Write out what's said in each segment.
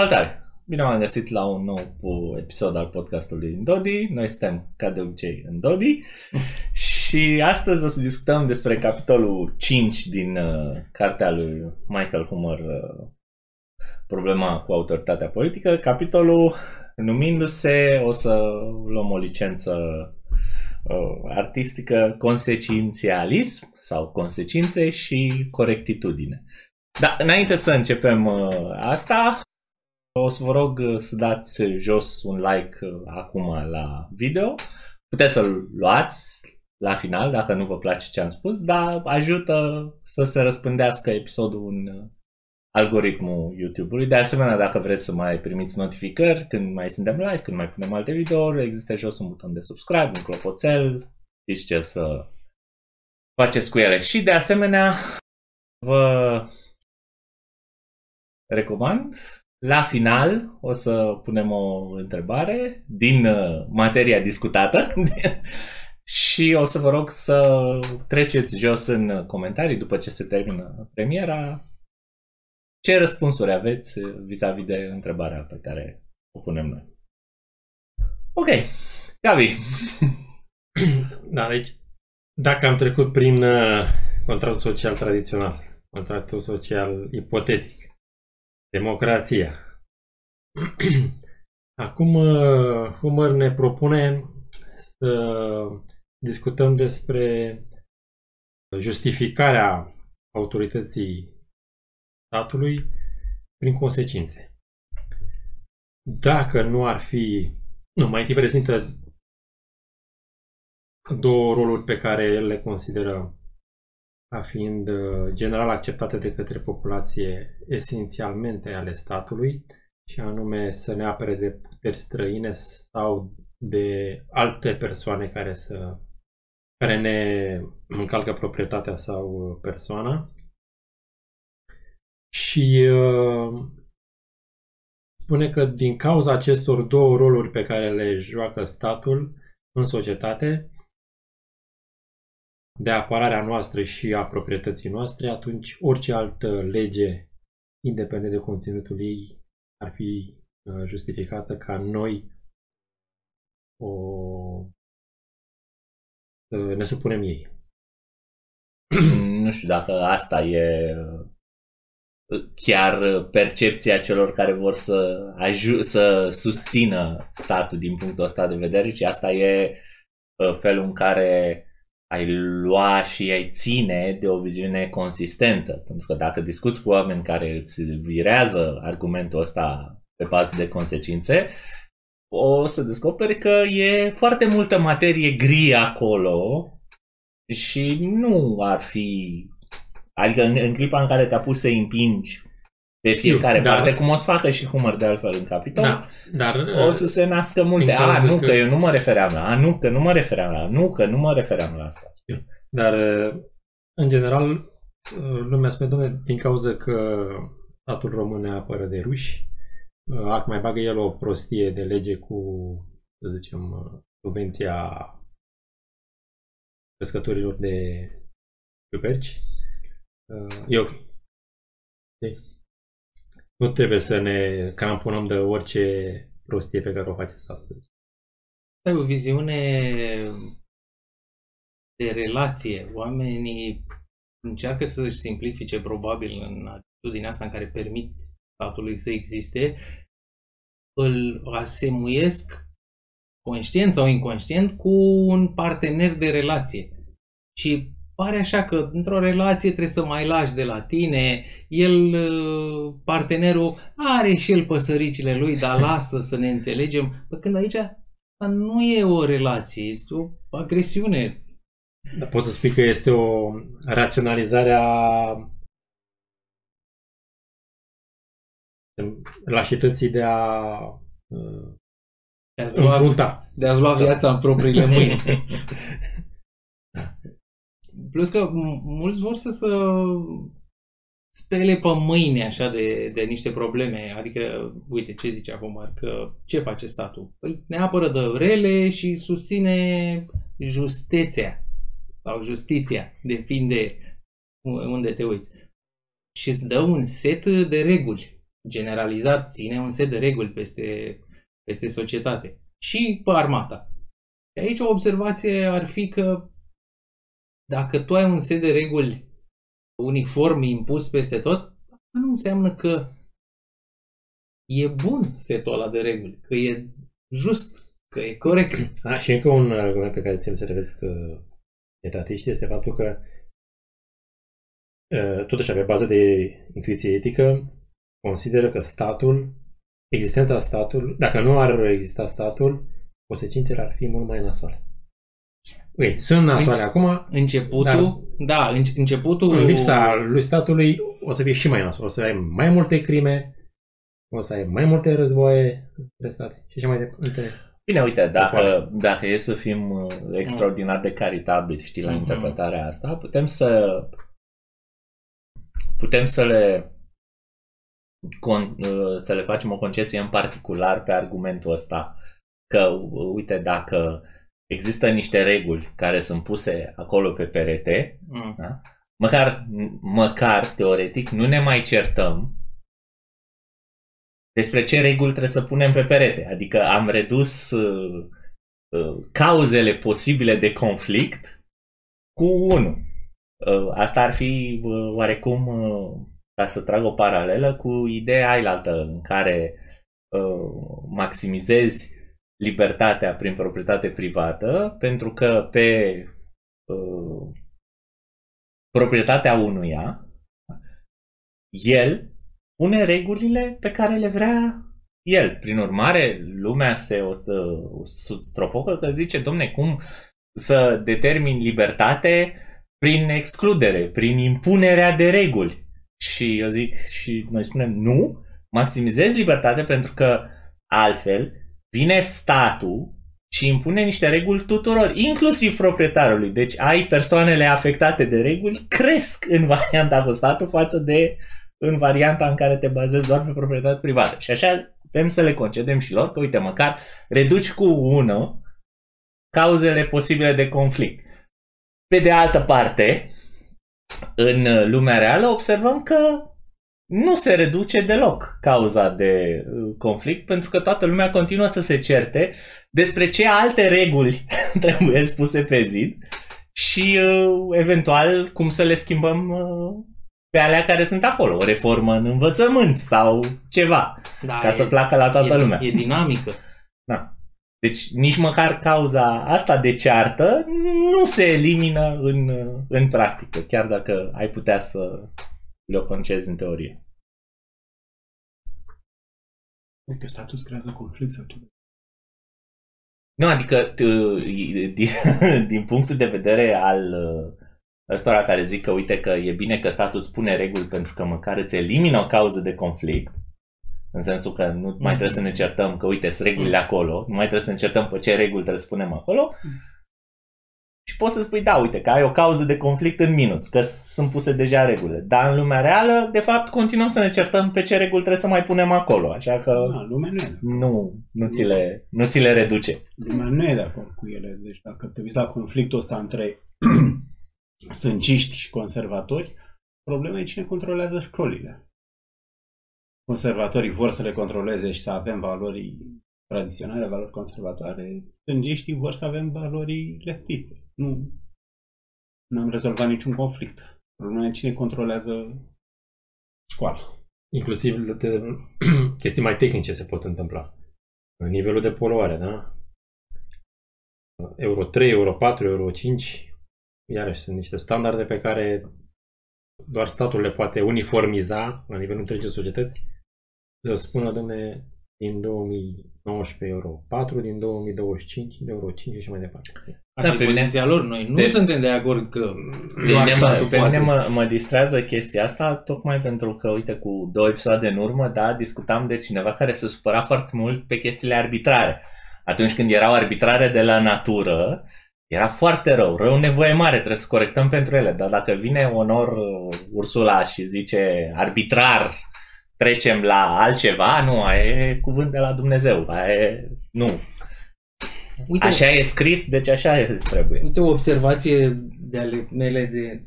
Salutare! Bine v-am găsit la un nou episod al podcastului în Dodi. Noi suntem, ca de obicei, în Dodi și astăzi o să discutăm despre capitolul 5 din uh, cartea lui Michael Hummer, uh, Problema cu autoritatea politică. Capitolul numindu-se, o să luăm o licență uh, artistică, consecințialism sau consecințe și corectitudine. Da, înainte să începem uh, asta, o să vă rog uh, să dați jos un like uh, acum la video. Puteți să-l luați la final dacă nu vă place ce am spus, dar ajută să se răspândească episodul în algoritmul YouTube-ului. De asemenea, dacă vreți să mai primiți notificări când mai suntem live, când mai punem alte videouri, există jos un buton de subscribe, un clopoțel, știți ce să faceți cu ele. Și de asemenea, vă recomand la final o să punem o întrebare din uh, materia discutată și o să vă rog să treceți jos în comentarii după ce se termină premiera ce răspunsuri aveți vis-a-vis de întrebarea pe care o punem noi. Ok, Gabi. Da, deci dacă am trecut prin uh, contractul social tradițional, contractul social ipotetic, democrația. Acum uh, Humor ne propune să discutăm despre justificarea autorității statului prin consecințe. Dacă nu ar fi... Nu, mai întâi prezintă două roluri pe care el le consideră ca fiind uh, general acceptate de către populație esențialmente ale statului, și anume să ne apere de puteri străine sau de alte persoane care să care ne încalcă proprietatea sau persoana. Și uh, spune că din cauza acestor două roluri pe care le joacă statul în societate, de apărarea noastră și a proprietății noastre, atunci orice altă lege, independent de conținutul ei, ar fi uh, justificată ca noi o ne supunem ei. Nu știu dacă asta e uh, chiar percepția celor care vor să, aju- să susțină statul din punctul ăsta de vedere, ci asta e uh, felul în care ai lua și ai ține de o viziune consistentă. Pentru că dacă discuți cu oameni care îți virează argumentul ăsta pe bază de consecințe, o să descoperi că e foarte multă materie gri acolo și nu ar fi... Adică în, în clipa în care te-a pus să împingi pe fiecare Știu, parte, dar... cum o să facă și Humor de altfel în capitol, da, dar, o să se nască multe. A, nu, că... că eu nu mă refeream la, a, nu, că nu mă refeream la, nu, că nu mă refeream la asta. Știu. Dar, în general, lumea spune, domnule, din cauza că statul român ne apără de ruși, ac mai bagă el o prostie de lege cu, să zicem, subvenția crescătorilor de ciuperci. Eu, nu trebuie să ne cramponăm de orice prostie pe care o face statul. Ai o viziune de relație. Oamenii încearcă să-și simplifice probabil în atitudinea asta în care permit statului să existe, îl asemuiesc conștient sau inconștient cu un partener de relație. Și pare așa că într-o relație trebuie să mai lași de la tine, el, uh, partenerul, are și el păsăricile lui, dar lasă să ne înțelegem. Păi când aici nu e o relație, este o agresiune. Dar poți să spui că este o raționalizare a lașității de a de a-ți lua, de a lua viața în propriile mâini. Plus că mulți vor să, să spele pe mâine așa de, de niște probleme. Adică, uite, ce zice acum, că ce face statul? Păi ne apără de rele și susține justeția sau justiția, depinde unde te uiți. Și îți dă un set de reguli. generalizat, ține un set de reguli peste, peste societate. Și pe armata. Și aici o observație ar fi că dacă tu ai un set de reguli uniform impus peste tot, nu înseamnă că e bun setul ăla de reguli, că e just, că e corect. A, și încă un argument pe care ți-l servesc uh, etatiști este faptul că uh, totuși pe bază de intuiție etică consideră că statul, existența statului, dacă nu ar exista statul, consecințele ar fi mult mai nasoale. Uite, sunt nasoale acum, Începutul, da, înce- începutul... în lipsa lui statului o să fie și mai nasoale. O să ai mai multe crime, o să ai mai multe războaie între state și așa mai departe. Bine, uite, dacă, Popoare. dacă e să fim uh, extraordinar de caritabili, știi, la Mhm. interpretarea asta, putem să putem să le con, uh, să le facem o concesie în particular pe argumentul ăsta că, uh, uite, dacă există niște reguli care sunt puse acolo pe perete, Mm. măcar, măcar teoretic, nu ne mai certăm despre ce reguli trebuie să punem pe perete. Adică am redus uh, uh, cauzele posibile de conflict cu unul. Uh, asta ar fi uh, oarecum, uh, ca să trag o paralelă, cu ideea ailaltă în care uh, maximizezi libertatea prin proprietate privată pentru că pe uh, proprietatea unuia, el pune regulile pe care le vrea el. Prin urmare, lumea se o, o strofocă că zice, domne, cum să determin libertate prin excludere, prin impunerea de reguli. Și eu zic, și noi spunem, nu, maximizezi libertate pentru că altfel vine statul și impune niște reguli tuturor, inclusiv proprietarului. Deci ai persoanele afectate de reguli cresc în varianta cu statul față de în varianta în care te bazezi doar pe proprietate privată. Și așa putem să le concedem și lor că, uite, măcar reduci cu unul cauzele posibile de conflict. Pe de altă parte, în lumea reală observăm că nu se reduce deloc cauza de uh, conflict pentru că toată lumea continuă să se certe despre ce alte reguli trebuie puse pe zid și uh, eventual cum să le schimbăm uh, pe alea care sunt acolo, o reformă în învățământ sau ceva, Da, ca e, să placă la toată e, lumea. E dinamică. Da. Deci nici măcar cauza asta de ceartă nu se elimină în, în practică, chiar dacă ai putea să le o concezi în teorie. Adică status creează conflict sau ceva. Nu, adică t- din, din punctul de vedere al uh, ăstora care zic că uite că e bine că statul îți pune reguli pentru că măcar îți elimină o cauză de conflict, în sensul că nu mai trebuie să ne certăm că uite sunt regulile acolo, nu mai trebuie să ne certăm pe ce reguli trebuie să punem acolo. Și poți să spui, da, uite, că ai o cauză de conflict în minus, că s- sunt puse deja regulile. Dar în lumea reală, de fapt, continuăm să ne certăm pe ce reguli trebuie să mai punem acolo. Așa că Da, lumea nu e de acord. nu, nu, ți le, nu ți le reduce. Lumea nu e de acord cu ele. Deci dacă te uiți la conflictul ăsta între stânciști și conservatori, problema e cine controlează școlile. Conservatorii vor să le controleze și să avem valori tradiționale, valori conservatoare, stângiștii vor să avem valori leftiste. Nu nu am rezolvat niciun conflict. Problema e cine controlează școala. Inclusiv de chestii mai tehnice se pot întâmpla. Nivelul de poluare, da? Euro 3, Euro 4, Euro 5, iarăși sunt niște standarde pe care doar statul le poate uniformiza la nivelul întregii societăți. Să spună, domne, din 2019 euro 4, din 2025 de euro 5 și așa mai departe. Asta Da, e pe mine- poziția lor. Noi nu pe- suntem de acord că Pe doar mine, statul mă, pe mine poate. mă, mă distrează chestia asta tocmai pentru că, uite, cu două episoade în urmă, da, discutam de cineva care se supăra foarte mult pe chestiile arbitrare. Atunci când erau arbitrare de la natură, era foarte rău, rău nevoie mare, trebuie să corectăm pentru ele. Dar dacă vine onor uh, Ursula și zice arbitrar, trecem la altceva, nu, aia e cuvânt de la Dumnezeu, aia e, nu. Uite, Așa e scris, deci așa e, trebuie. uite o observație de ale mele de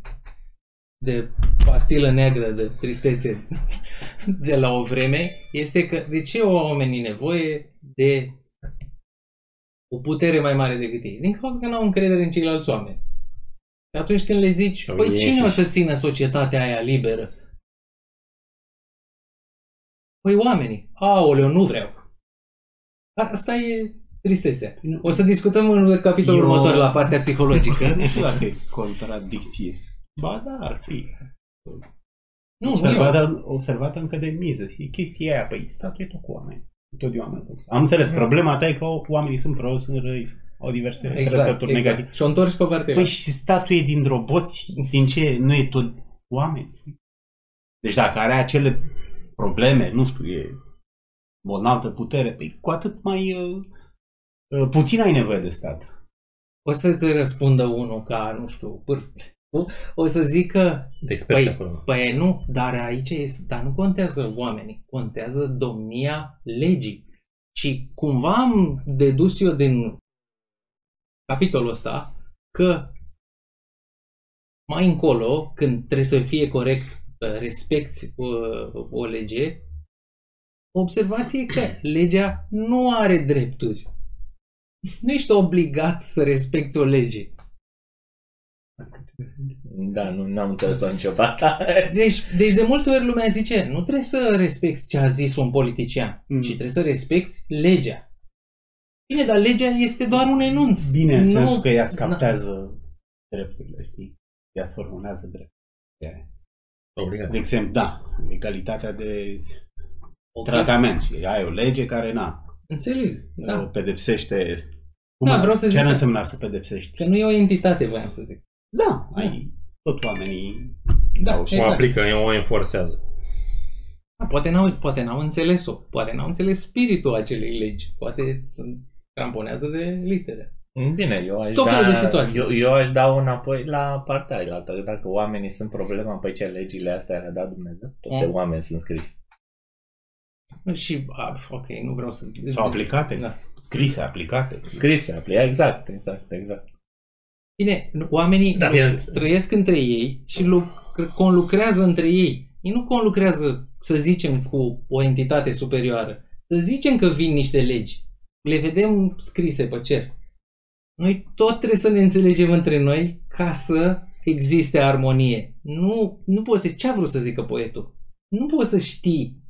de pastilă neagră de tristețe de la o vreme este că de ce au oamenii nevoie de o putere mai mare decât ei? Din cauza că nu au încredere în ceilalți oameni. Atunci când le zici, Sau păi ei cine o înșiși. să țină societatea aia liberă? Păi oamenii. Aoleu, nu vreau. Asta e tristețea. Nu. O să discutăm în capitolul Eu- următor la partea psihologică. Nu știu dacă e contradicție. Ba da, ar fi. Nu, observată, observată încă de miză. E chestia aia, păi statul e tot cu oameni. Tot de oameni. Am înțeles, Da. problema ta e că oamenii sunt proști, sunt răi, au diverse eu. trăsături exact. negative. Și o întorci pe partea Păi și statul e din roboți? Din ce? Nu e tot oameni? Deci dacă are acele probleme, nu știu, e bolnav de putere, păi cu atât mai uh, uh, puțin ai nevoie de stat. O să-ți răspundă unul ca, nu știu, pârf. O să zică, De experți Păi, acolo. păi nu, dar aici este, dar nu contează oamenii, contează domnia legii. Și cumva am dedus eu din capitolul ăsta că mai încolo, când trebuie să fie corect să respecti o, o lege, observație e că legea nu are drepturi. Nu ești obligat să respecti o lege. Da, nu n-am înțeles-o nici eu pe asta. Deci, deci de multe ori lumea zice, nu trebuie să respecti ce a zis un politician, Mm. ci trebuie să respecti legea. Bine, dar legea este doar un enunț. Bine, în Nu- sensul că ea îți captează drepturile, știi? Ea îți formulează drepturile. Obligat. De exemplu, da, egalitatea de Ok, tratament. Și ai o lege care, na, Înțeleg, da. da. pedepsește... Cum Da, ar- vreau să ce zic ar că- însemna să pedepsești? Că nu e o entitate, voiam să zic. Da, ai tot oamenii Da, dau și O exact. aplică, o enforcează. Da, poate, n-au, poate n-au înțeles-o, poate n-au înțeles spiritul acelei legi, poate sunt cramponează de litere. Bine, eu aș, Tot felul de da, situații. eu, eu aș da înapoi la partea aia. Dacă oamenii sunt problema, păi ce legile astea le-a dat Dumnezeu? Toate Mm. oameni sunt scris. Și, a, ok, nu vreau să... sau aplicate, Da. scrise, aplicate. Scrise, apli- exact, exact, exact. Bine, nu- oamenii Da, lu- bine. trăiesc între ei și luc- conlucrează între ei. Ei nu conlucrează, să zicem, cu o entitate superioară. Să zicem că vin niște legi. Le vedem scrise pe cer. Noi tot trebuie să ne înțelegem între noi ca să existe armonie. Nu, nu poți să... Ce a vrut să zică poetul? Nu poți să știi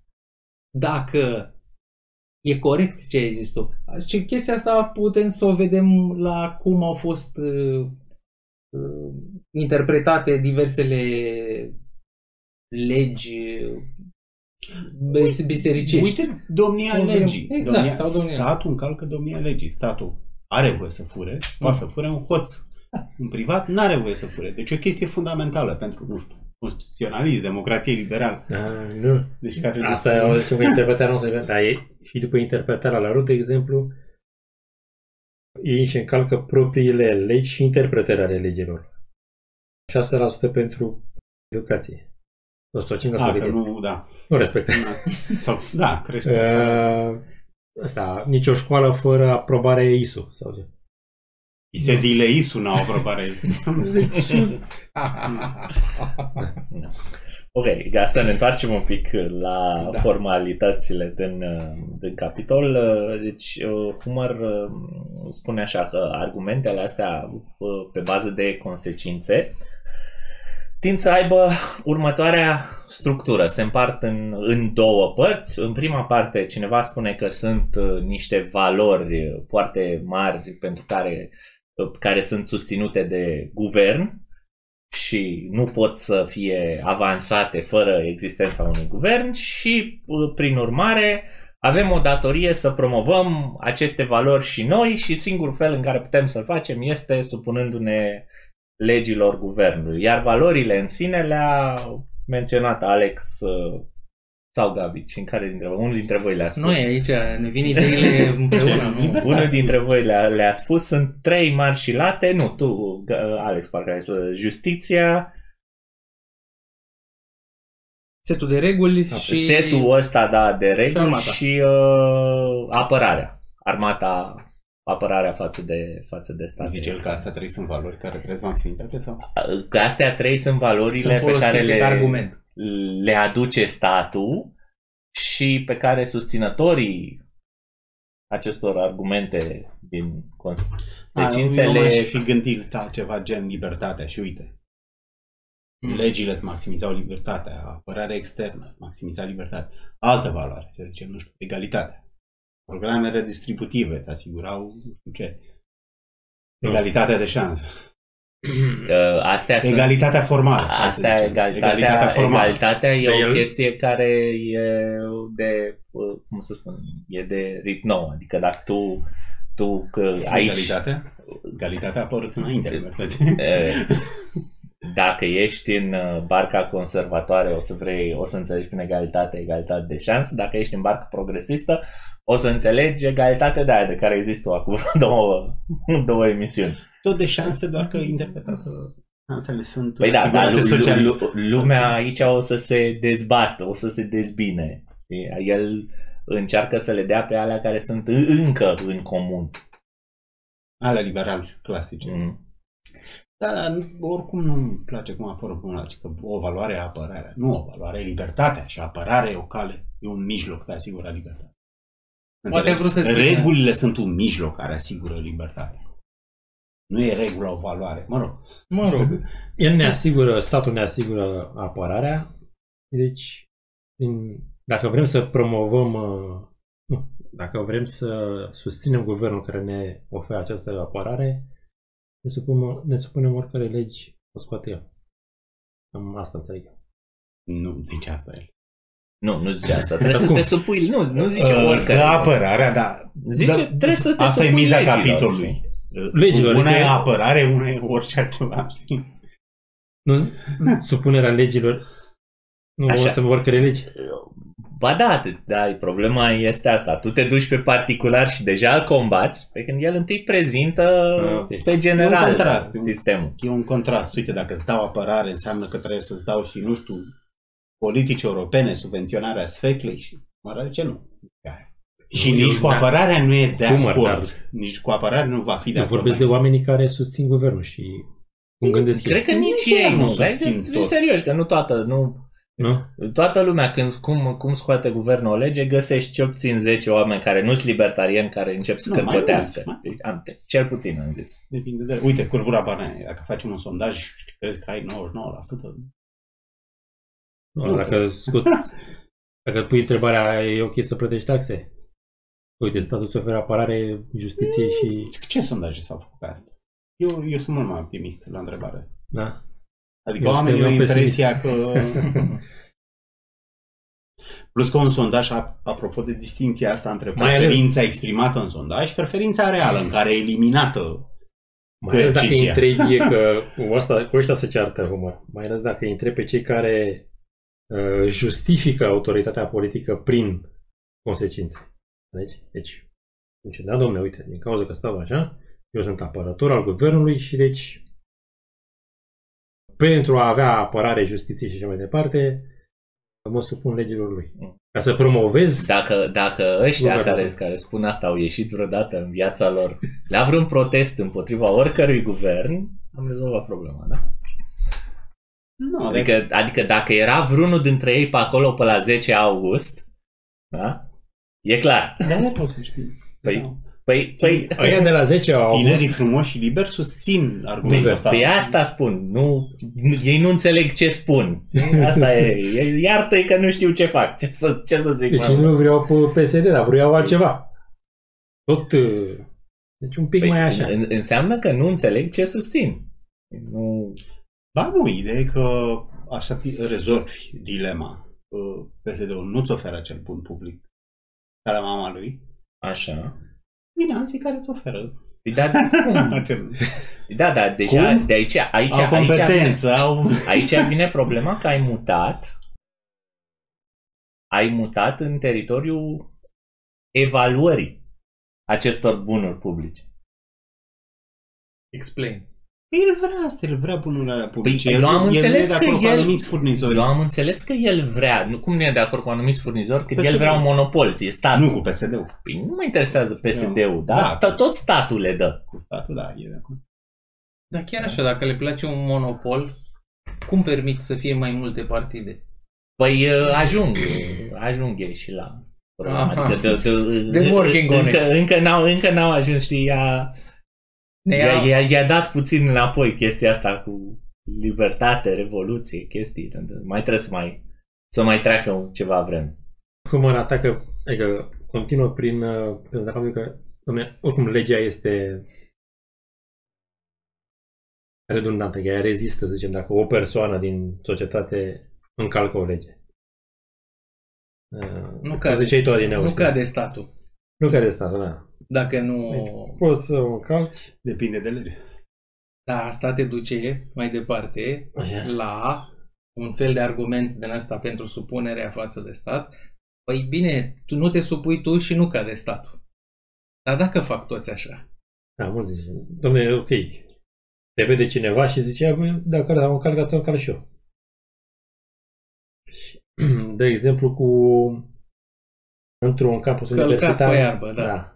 dacă e corect ce ai zis tu. Și chestia asta putem să o vedem la cum au fost uh, uh, interpretate diversele legi uh, bisericești. Uite, domnia O vrem- legii. exact, domnia, sau domnia- Statul încalcă domnia legii. Statul are voie să fure, poate să fure un hoț. În privat nu are voie să fure. Deci e o chestie fundamentală pentru, nu știu, constituționalism, democrație liberală. Da, nu. Deci care Asta e o ce cu interpretarea nu se Dar e, și după interpretarea la rut, de exemplu, ei își încalcă propriile legi și interpretarea ale legilor. 6% pentru educație. 105% A, că nu, nu, da. nu respectă. Sau, da, crește. Uh, asta, nicio școală fără aprobare ISU. Sau ce. Sediile ISU n-au aprobare. Ok, ca să ne întoarcem un pic la Da. da. formalitățile din, uh, din capitol. uh, Deci, uh, Humor uh, spune așa că argumentele astea uh, pe bază de consecințe tind să aibă următoarea structură. Se împart în, în două părți. În prima parte, cineva spune că sunt uh, niște valori foarte mari pentru care, uh, care sunt susținute de guvern și nu pot să fie avansate fără existența unui guvern și, uh, prin urmare, avem o datorie să promovăm aceste valori și noi și singurul fel în care putem să-l facem este supunându-ne legilor guvernului. Iar valorile în sine le-a menționat Alex uh, sau Gabi, și în care dintre voi? Unul dintre voi le-a spus. Noi aici ne vin ideile împreună, nu? Unul dintre voi le-a, le-a spus, sunt trei mari și late, nu, tu, G- Alex, parcă ai spus, justiția, Setul de reguli Da, și... setul ăsta, da, de reguli armata. și uh, apărarea. Armata apărarea față de, față de state. Zice el că astea trei sunt valori care trebuie maximizate sau? Că astea trei sunt valorile Sunt pe folosite care le, ca argument. Le aduce statul și pe care susținătorii acestor argumente din A, eu consecințele... m-aș fi gândit da, ceva gen libertatea și uite, Mm. legile îți maximizau libertatea, apărarea externă îți maximiza libertatea. Altă valoare, să zicem, nu știu, egalitatea. Programele distributive îți asigurau, nu știu ce, egalitatea de șansă. Uh, astea sunt Egalitatea formală. hai să Asta, zicem. egalitatea, egalitatea formală. egalitatea e Pe o el- chestie care e de, uh, cum să spun, e de rit nou. Adică dacă tu, tu că aici, Egalitatea? Egalitatea a apărut înainte. libertății. uh, dacă ești în uh, barca conservatoare, o să vrei, o să înțelegi prin egalitate, egalitate de șansă. Dacă ești în barca progresistă, o să înțelegi egalitate de aia de care există acum două, două emisiuni. Tot de șanse, doar că interpretată șansele sunt Păi da, dar asigurate lu- lu- socialist. lu- lumea aici o să se dezbată, o să se dezbine. Știi? El încearcă să le dea pe alea care sunt în- încă în comun. Ale liberali clasice. Mm. Da, dar nu- oricum nu-mi place cum a formulat, că o valoare e apărarea. Nu o valoare e libertatea și apărarea e o cale, e un mijloc de a asigura libertatea. Poate a Înțelegi? vrut să țină. Regulile sunt un mijloc care asigură libertatea. Nu e regula o valoare. Mă rog, Mă rog. El ne asigură, statul ne asigură apărarea, deci din, dacă vrem să promovăm, uh, nu, dacă vrem să susținem guvernul care ne oferă această apărare, ne supunem, ne supunem oricare legi o scoate el. Cam asta înțeleg eu. nu zice asta el. Nu, nu zice asta. Trebuie să Cum? te supui. Nu, nu zice Uh, oricare. dă apărarea, da. Zice, da, trebuie să te Asta e supui miza legilor, capitolului. Știi? Uh, Legilor, Una adică- e apărare, una e orice altceva. știi? Nu, supunerea legilor, nu Așa. învățăm oricare legi. Ba da, te- da, problema este asta. Tu te duci pe particular și deja îl combați, pe când el întâi prezintă Ah, ok. pe general E un contrast. sistemul. E un contrast. Uite, dacă îți dau apărare, înseamnă că trebuie să-ți dau și, nu știu, politici europene, subvenționarea sfeclei și mă ce nu. Și Nu, nici eu- cu da. apărarea nu e de Cum ar, acord. dar- Nici cu apărarea nu va fi de Eu acord. vorbesc de oamenii care susțin guvernul și cum gândesc ei. Cred că nici Nici ei ei nu nu. Hai susțin să fim tot. serios, că nu toată, nu, Nu? toată lumea când cum, cum scoate guvernul o lege, găsești cel puțin 10 oameni care nu sunt libertarieni, care încep să Nu, mai căpătească. mulți, mai Am- Cel puțin am zis. Depinde de... Uite, curbura bananei. Dacă facem un sondaj, crezi că ai 99%? Nu, Nu. dacă scoți, dacă pui întrebarea, e ok să plătești taxe? Uite, statul îți oferă apărare, justiție și... Ce sondaje s-au făcut pe asta? Eu, eu sunt mult mai optimist la întrebarea asta. Da. Adică Eu oamenii sunt au eu impresia că... Plus că un sondaj, ap- apropo de distinția asta între Mai ales- preferința exprimată în sondaj și preferința reală, în care e eliminată. Mai ales dacă îi Coerciția. întrebi, e că cu, asta, cu ăștia se ceartă humor, mai ales dacă îi întrebi pe cei care uh, justifică autoritatea politică prin consecințe. Deci, deci, deci, da, domne, uite, din cauza că stau așa, eu sunt apărător al guvernului și deci pentru a avea apărare, justiție și așa mai departe, mă supun legilor lui. Ca să promovez Dacă, dacă ăștia Guvernul. care, care spun asta au ieșit vreodată în viața lor la vreun protest împotriva oricărui guvern, am rezolvat problema, da? Nu, Adică, adică dacă era vreunul dintre ei pe acolo pe la 10 august, da? E clar. de aia poți să știi. Păi, Da. Păi, păi, ăia de la 10 august, Tinerii frumoși și liberi susțin argumentul Liber. ăsta. Păi asta spun, nu, ei nu înțeleg ce spun. Asta e, e- iartă-i că nu știu ce fac, ce să, ce să zic. Deci mai mult? nu vreau pe PSD, dar vreau altceva. Tot... uh, Deci un pic Păi, mai așa. în- înseamnă că nu înțeleg ce susțin. Nu, Ba nu, ideea e că așa pi- rezolvi dilema. Uh, PSD-ul nu-ți oferă acel bun public ca la mama lui. așa. Vine alții care îți oferă Păi, dar cum? acel... Da, da, deja Cum? de aici, aici, Au aici, competență, au... aici vine problema că ai mutat ai mutat în teritoriul evaluării acestor bunuri publice. Explain. El vrea asta, el vrea bunurile publice. Păi, el, eu am el nu e înțeles de că acord cu el- anumiți furnizori. Eu am înțeles că el vrea, nu, cum nu e de acord cu anumiți furnizori, că el PSD-ul. vrea un monopol, e statul. Nu cu PSD-ul. Păi nu mă interesează PSD-ul, Da. dar sta, tot statul le dă. Cu statul, da, e de acord. Dar chiar așa, dacă le place un monopol, cum permit să fie mai multe partide? Păi uh, ajung, ajung ei și la problema. Aha. Adică de, de, The working on încă, încă, n-au, încă n-au ajuns, știi, ea, Ne i-a, ia... i-a, i-a dat puțin înapoi chestia asta cu libertate, revoluție, chestii. Mai trebuie să mai, să mai treacă ceva vreme. Cum îl atacă, adică continuă prin, uh, prin faptul că, dom'le, oricum legea este redundantă, că ea rezistă, să zicem, dacă o persoană din societate încalcă o lege. Uh, Nu cum cade, ziceai tu, Adineu, nu știi? cade statul. Nu cade statul, da. Dacă nu... Deci, poți să o încalci. Depinde de lege. Da, asta te duce mai departe Așa. la un fel de argument din asta pentru supunerea față de stat. Păi bine, tu nu te supui tu și nu cade statul. Dar dacă fac toți așa? Da, mulți zice, domnule, ok, te vede cineva și zice, băi, dacă am încalcat, să încalc și eu. Și, De exemplu, cu într-un campus Călcat universitar. pe iarbă, da.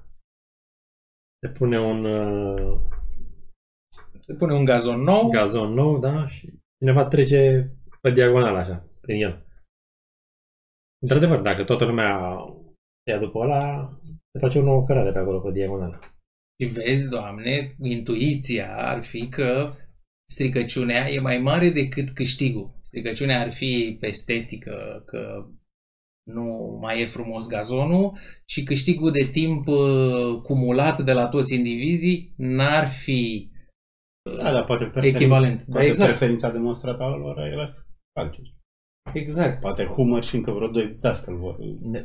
Se pune un uh, Se pune un gazon nou, gazon nou, da, și cineva trece pe diagonal așa, prin el. Într-adevăr, dacă toată lumea se ia după ăla, se face o nouă cărare pe acolo, pe diagonală. Și vezi, Doamne, intuiția ar fi că stricăciunea e mai mare decât câștigul. Stricăciunea ar fi pe estetică, că nu mai e frumos gazonul și câștigul de timp uh, cumulat de la toți indivizii n-ar fi Da, dar poate, preferin- echivalent. Da, poate exact. preferința demonstrată a lor era să calce. Exact. Poate Hummer și încă vreo doi dascăl vor.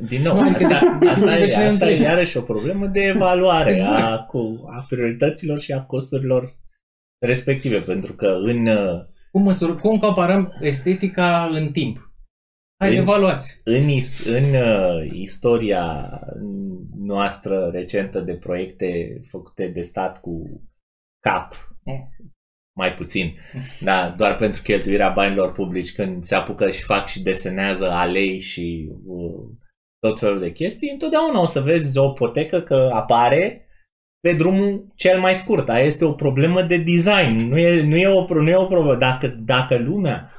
Din nou, Nu, asta, asta, de e, ce ne asta e întreb? iarăși o problemă de evaluare Exact. a, cu, a priorităților și a costurilor respective, pentru că în, uh, Cum, măsur, cum comparăm estetica în timp? Hai, În- evaluați. în, is- în uh, istoria noastră recentă de proiecte făcute de stat cu cap, Mm. mai puțin, da, doar pentru cheltuirea banilor publici, când se apucă și fac și desenează alei și uh, tot felul de chestii, întotdeauna o să vezi o potecă că apare pe drumul cel mai scurt. Aia este o problemă de design. Nu e, nu e, o, pro- nu e o problemă. Dacă, dacă lumea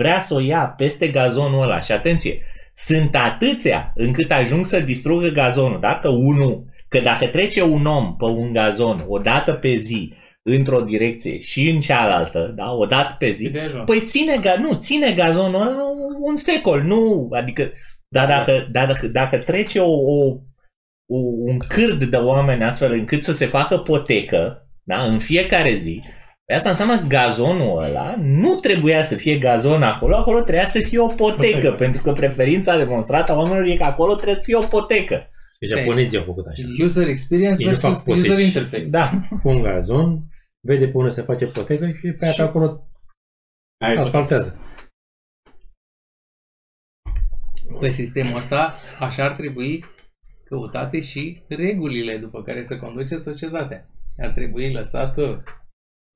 vrea să o ia peste gazonul ăla și atenție, sunt atâția încât ajung să distrugă gazonul. Dacă unul, că dacă trece un om pe un gazon o dată pe zi într-o direcție și în cealaltă, da, o dată pe zi, De ajuns. Păi ține, ga- nu, ține gazonul ăla un secol, nu, adică, dar dacă, dar dacă, dacă trece o, o, o, un cârd de oameni astfel încât să se facă potecă, da, în fiecare zi, pe asta înseamnă că gazonul ăla nu trebuia să fie gazon acolo, acolo trebuia să fie o potecă, Potecă. pentru că preferința demonstrată a oamenilor e că acolo trebuie să fie o potecă. Și japonezii au făcut așa. User experience Ei nu fac versus poteci. user interface. Da, Pun gazon, vede pe unde se face potecă și pe aia pe acolo Ai, asfaltează. Pe sistemul ăsta, așa ar trebui căutate și regulile după care se conduce societatea. Ar trebui lăsată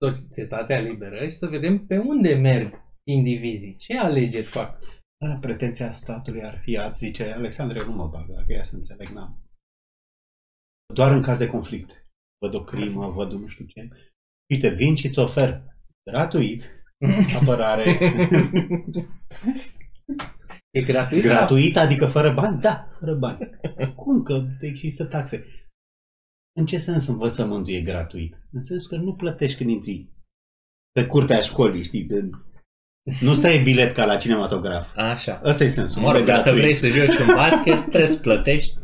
societatea liberă și să vedem pe unde merg indivizii, ce alegeri fac. Da, pretenția statului ar fi, ați zice, Alexandre, eu nu mă bag, dacă ea să înțeleg, n-am. Doar în caz de conflict. Văd o crimă, văd un nu știu ce. Uite, vin și îți ofer gratuit apărare. E gratuit? gratuit, adică fără bani? Da, fără bani. Cum că există taxe? În ce sens învățământul e gratuit? În sensul că nu plătești când intri pe curtea școlii, știi? De... Nu stai bilet ca la cinematograf. așa. Ăsta e sensul. Mă rog, de dacă gratuit. vrei să joci un basket, trebuie să plătești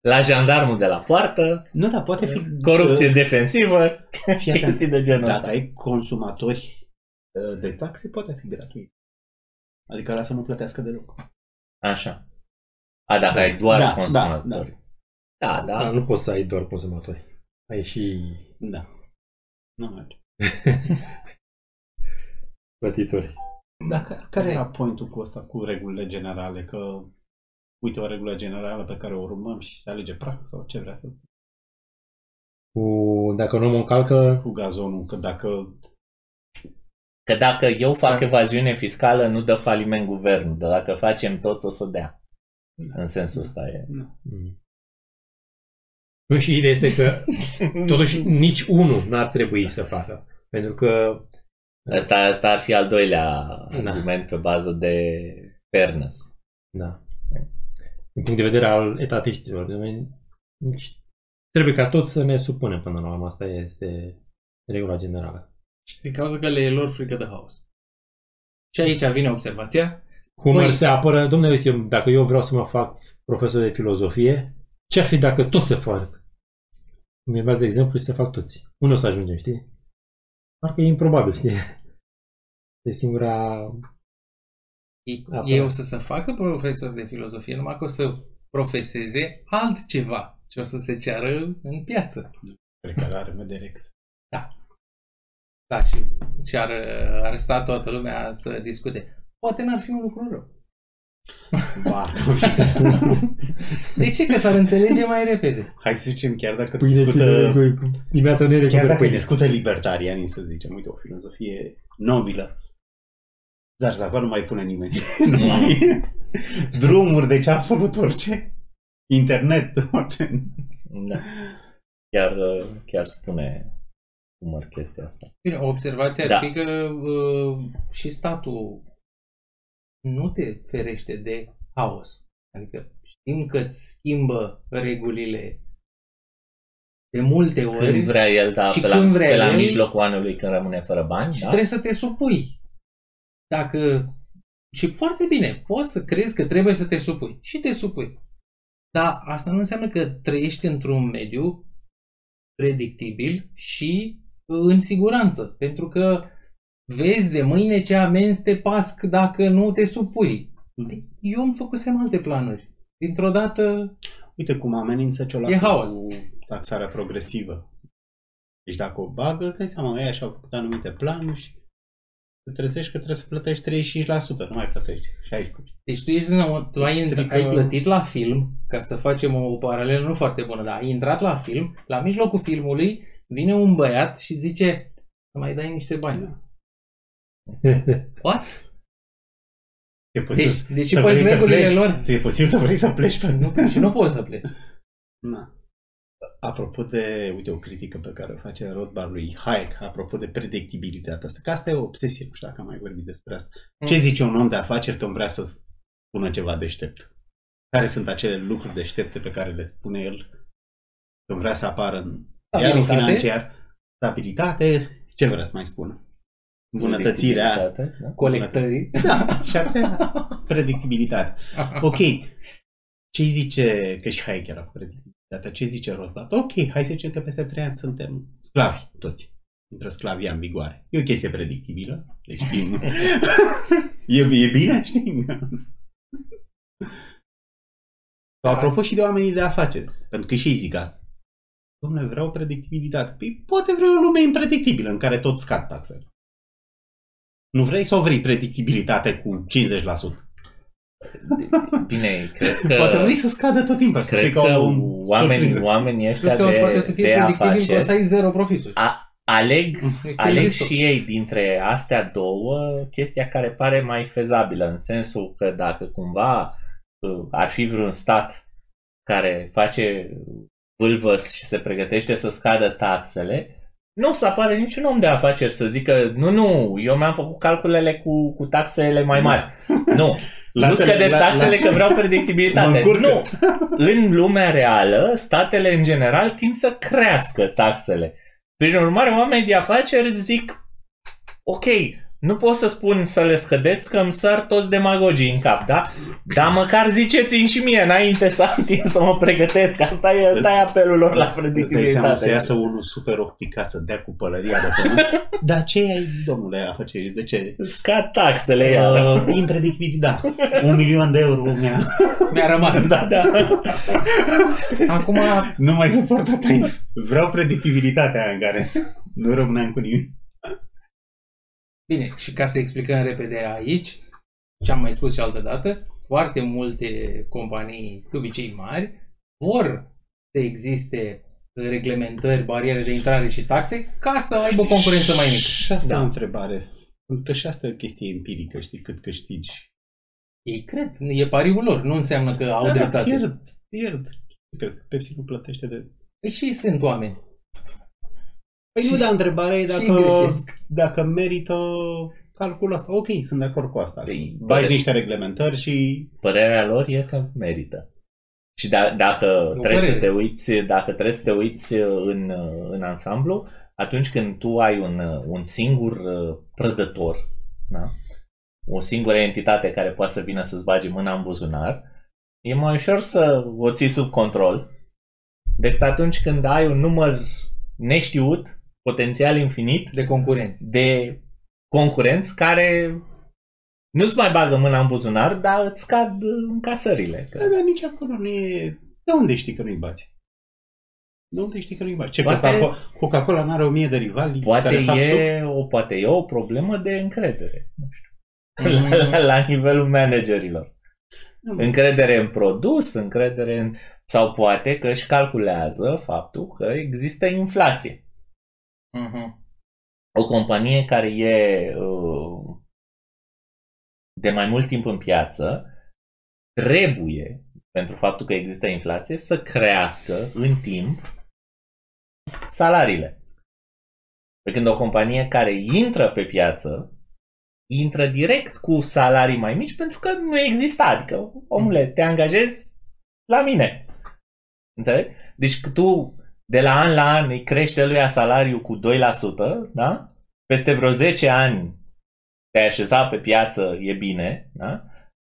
la jandarmul de la poartă, Nu, dar poate fi... corupție defensivă, Fii atent. chestii de genul Dacă ăsta. ai consumatori uh, de taxe, poate fi gratuit. Adică ăla să nu plătească deloc. Așa. A, dacă ai doar Da, consumatori. Da, da. Da, nu poți să ai doar consumatori. Ai și Da. Nu merge. plătitori. Dar care era pointul cu ăsta, cu regulile generale? Că, uite, o regulă generală pe care o urmăm și se alege praf sau ce vrea să spun? Cu, dacă un om încalcă, Cu gazonul, că dacă... Că dacă eu fac Da. evaziune fiscală, nu dă faliment guvernul, dar dacă facem toți, o să dea. Da. În sensul ăsta e. Mm. Nu, și ideea este că totuși nici unul n-ar trebui să facă. Pentru că Asta, asta ar fi al doilea Da. argument pe bază de fairness. Da. Din punct de vedere al etatiștilor, de noi, nici trebuie ca toți să ne supunem până la urmă. Asta este regula generală. Din cauza că le e lor frică de haos. Și aici vine observația. Humor Păi- se apără, domnule, uite, dacă eu vreau să mă fac profesor de filozofie, ce ar fi dacă toți se fac? Îmi urmează exemplu și să fac toți. Unde o să ajungem, știi? Parcă e improbabil, știi? E singura... Ei, Apărat. ei o să se facă profesor de filozofie, numai că o să profeseze altceva ce o să se ceară în piață. Cred că are Mederex. Da, și, și ar, ar sta toată lumea să discute. Poate n-ar fi un lucru rău. Ba, De ce? Că s-ar înțelege mai repede. Hai să zicem, chiar dacă Pâine discută... cu, cu dimineața nu e de Chiar cumpăr dacă pâine. discută libertarianii, să zicem, uite, o filozofie nobilă, Zarzava nu mai pune nimeni. nu mai... Drumuri, deci absolut orice. Internet, orice. Da. Chiar, chiar spune Humor chestia asta. Bine, o observație ar Da. fi că uh, și statul nu te ferește de haos. Adică știm că îți schimbă regulile de multe ori Când vrea el, da, Și pe, când la, vrea pe la el- mijlocul anului când rămâne fără bani, și da? trebuie să te supui. Dacă... Și foarte bine, poți să crezi că trebuie să te supui. Și te supui. Dar asta nu înseamnă că trăiești într-un mediu predictibil și uh, în siguranță. Pentru că vezi de mâine ce amenzi te pasc dacă nu te supui. Eu îmi făcusem alte planuri. Dintr-o dată, Uite cum amenință Ciolacu E haos. cu taxarea progresivă. Deci dacă o bagă, îți dai seama, ei și-au făcut anumite planuri și te trezești că trebuie să plătești 35%, nu mai plătești 16%. deci tu, ești, în- tu ai, Îți int- strică- ai plătit la film, ca să facem o paralelă nu foarte bună, dar ai intrat la film, la mijlocul filmului vine un băiat și zice să mai dai niște bani. What? E posibil Deci, să- deci să păi vrei să regulile pleci. lor. E posibil să vrei să pleci pe Nu, și nu poți să pleci. Na. Apropo de, uite, o critică pe care o face Rothbard lui Hayek, apropo de predictibilitatea asta, că asta e o obsesie, nu știu dacă am mai vorbit despre asta. Ce Mm. zice un om de afaceri când vrea să spună ceva deștept? Care sunt acele lucruri deștepte pe care le spune el când vrea să apară în ziarul Stabilitate. financiar? Stabilitate, ce vrea să mai spună? Bunătățirea, Predictibilitate, da? Colectării. da, și a treia, predictibilitate. Ok, ce zice, că și Hayek era cu predictibilitatea, ce zice Rothbard? Ok, hai să zicem că peste trei ani suntem sclavi, toți. Intră sclavia în vigoare. E o chestie predictibilă, deci știm. e, e bine, știm. Sau apropo și de oamenii de afaceri, pentru că și ei zic asta. Domnule, vreau predictibilitate. Păi poate vrei o lume impredictibilă în care tot scad taxele. Nu vrei sau vrei predictibilitate cu 50%? Bine, cred că... Poate vrei să scadă tot timpul. Să Cred fie ca că o oamenii, surpriză. oamenii ăștia Plus că de, poate să fie de predictibil că o să afaceri ai zero profituri. a, aleg, Ce aleg ai zis tu? și ei dintre astea două chestia care pare mai fezabilă, în sensul că dacă cumva uh, ar fi vreun stat care face vâlvăs și se pregătește să scadă taxele, nu o să apare niciun om de afaceri să zică nu, nu, eu mi-am făcut calculele cu, cu taxele mai mari. Nu, nu Lasă-le- scădeți la- taxele lasă- că vreau Mă predictibilitate. încurcă. Nu, în lumea reală, statele în general tind să crească taxele. Prin urmare, oamenii de afaceri zic, ok, nu pot să spun să le scădeți că îmi sar toți demagogii în cap, da? Dar măcar ziceți-mi și mie înainte să am timp să mă pregătesc. Asta e, asta e apelul lor la Îți dai seama să predictibilitate. iasă unul super opticat să dea cu pălăria de pământ. Dar ce ai, domnule, afaceri? De ce? Scad taxele, iar. Uh, impredictibil, da. Un milion de euro mi-a... Mi-a rămas. Da, Da. Acum, Nu mai suport atât. Vreau predictibilitatea aia în care nu rămâneam cu nimic. Bine, și ca să explicăm repede aici, ce am mai spus și altă dată, foarte multe companii, de obicei mari, vor să existe reglementări, bariere de intrare și taxe ca să aibă o concurență mai mică. Și asta Da. e o întrebare. Pentru că și asta e o chestie empirică, știi, cât câștigi. Ei cred, e pariul lor, nu înseamnă că au Da, da, dreptate. pierd, pierd. Crezi că Pepsi nu plătește de... Păi și ei sunt oameni. Păi Și- nu, dar întrebarea e și dacă, greșesc. dacă merită calculul ăsta. Ok, sunt de acord cu asta. Păi, Bagi păre- niște reglementări și... Părerea lor e că merită. Și da, dacă, O trebuie să părere. te uiți, dacă trebuie să te uiți în, în ansamblu, atunci când tu ai un, un singur uh, prădător, da? o singură entitate care poate să vină să-ți bage mâna în buzunar, e mai ușor să o ții sub control decât atunci când ai un număr neștiut, potențial infinit, De concurenți. de concurenți care nu-ți mai bagă mâna în buzunar, dar îți scad încasările. Că Da, dar nici acolo nu e... De unde știi că nu-i bați? De unde știi că nu-i bați? Ce, Poate- Coca-Cola, Coca-Cola n-are o mie de rivali Poate care fac suc? e, o, poate e o problemă de încredere. Nu știu. Mm. La, la nivelul managerilor. Nu, Încredere în produs, încredere în... Sau poate că își calculează faptul că există inflație. Mhm. O companie care e uh, de mai mult timp în piață trebuie, pentru faptul că există inflație, să crească în timp salariile. Pe când o companie care intră pe piață intră direct cu salarii mai mici pentru că nu exista. Adică, omule, te angajezi la mine. Înțelegi? Deci tu de la an la an îi crește lui salariul cu 2%, da? Peste vreo 10 ani te-ai așezat pe piață, e bine, da?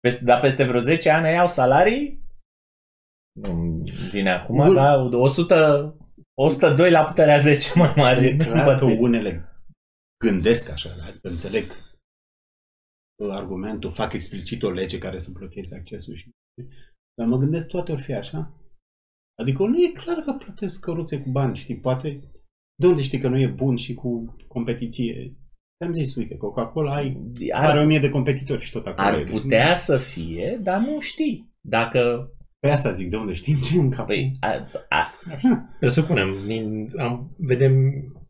Peste, dar peste vreo 10 ani ai au salarii, nu vine acum, Bun. da? 100, 102 la puterea 10 mai mare. E clar că Împărțit. unele gândesc așa, adică înțeleg argumentul, fac explicit o lege care să blocheze accesul și dar mă gândesc toate ori fi așa. Adică nu e clar că plătesc căruțe cu bani, știi, poate de unde știi că nu e bun și cu competiție? Te-am zis, uite, Coca-Cola ai, are o Ar, mie de competitori și tot acolo. ar e. putea să fie, dar nu știi. Dacă, Pe asta zic, de unde știm ce în cap. păi, a, a, Presupunem, din, am, vedem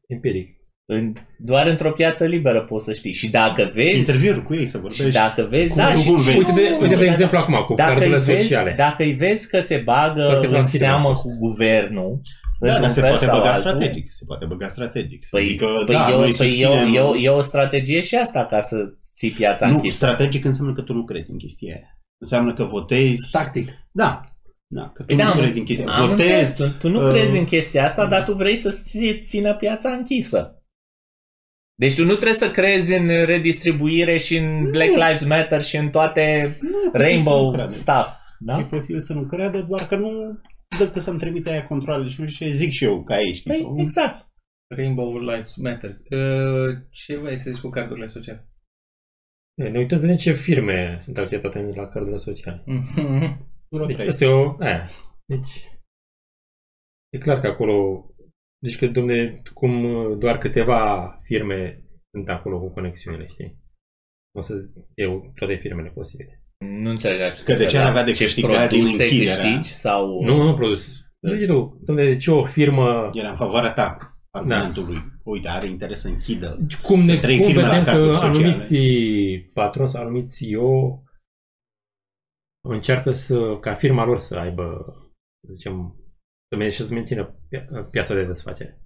empiric. În, doar într-o piață liberă poți să știi. Și dacă vezi, Interviuri cu ei să și vorbești. dacă vezi, Cum- da, cum și, vezi? Uite de, uite de exemplu acum cu dacă îi cardurile vezi, sociale. dacă îi vezi că se bagă Parcă în la firmă seamă a fost. cu guvernul, da, într-un dar se fel poate sau băga altul, strategic. Se poate băga strategic. Să Păi, zică, păi, da, eu, noi păi eu, susținem- eu, e o strategie și asta ca să ții piața Nu, închisă. strategic înseamnă că tu nu crezi în chestia aia. Înseamnă că votezi... Tactic. Da. Da, că tu Păi da, nu am, crezi în chestia am înțeles, Votezi... tu, tu nu uh, crezi în chestia asta, dar tu vrei să ți- țină piața închisă. Deci tu nu trebuie să crezi în redistribuire și în Black Lives Matter și în toate Nu, e posibil să nu rainbow creadă. stuff. Da? E posibil să nu creadă, doar că nu decât să-mi trimite aia controle și nu știu ce zic și eu ca ei, știi? Păi, sau- exact. Rainbow Lives Matters. Uh, ce vrei să zici cu cardurile sociale? Ne uităm să vedem ce firme sunt acceptate la cardurile sociale. Mhm. Vreo Deci trei. asta e o... Aia. Deci... E clar că acolo... Deci că, domne, cum doar câteva firme sunt acolo cu conexiunile, știi? O să eu toate firmele posibile. Nu înțeleg acest Că de ce ar avea de ce câștigat din produse închiderea? câștigi sau... Nu, nu produs. Deci tu, domne, de ce o firmă... Era în favoarea ta, argumentului. Uite, are interes să închidă. Deci Cum, ne, Sunt trei cum firme la vedem carduri că sociale. anumiți patroni sau anumiți CEO încearcă să, ca firma lor să aibă, să zicem, să men- și să mențină pia- piața de desfacere.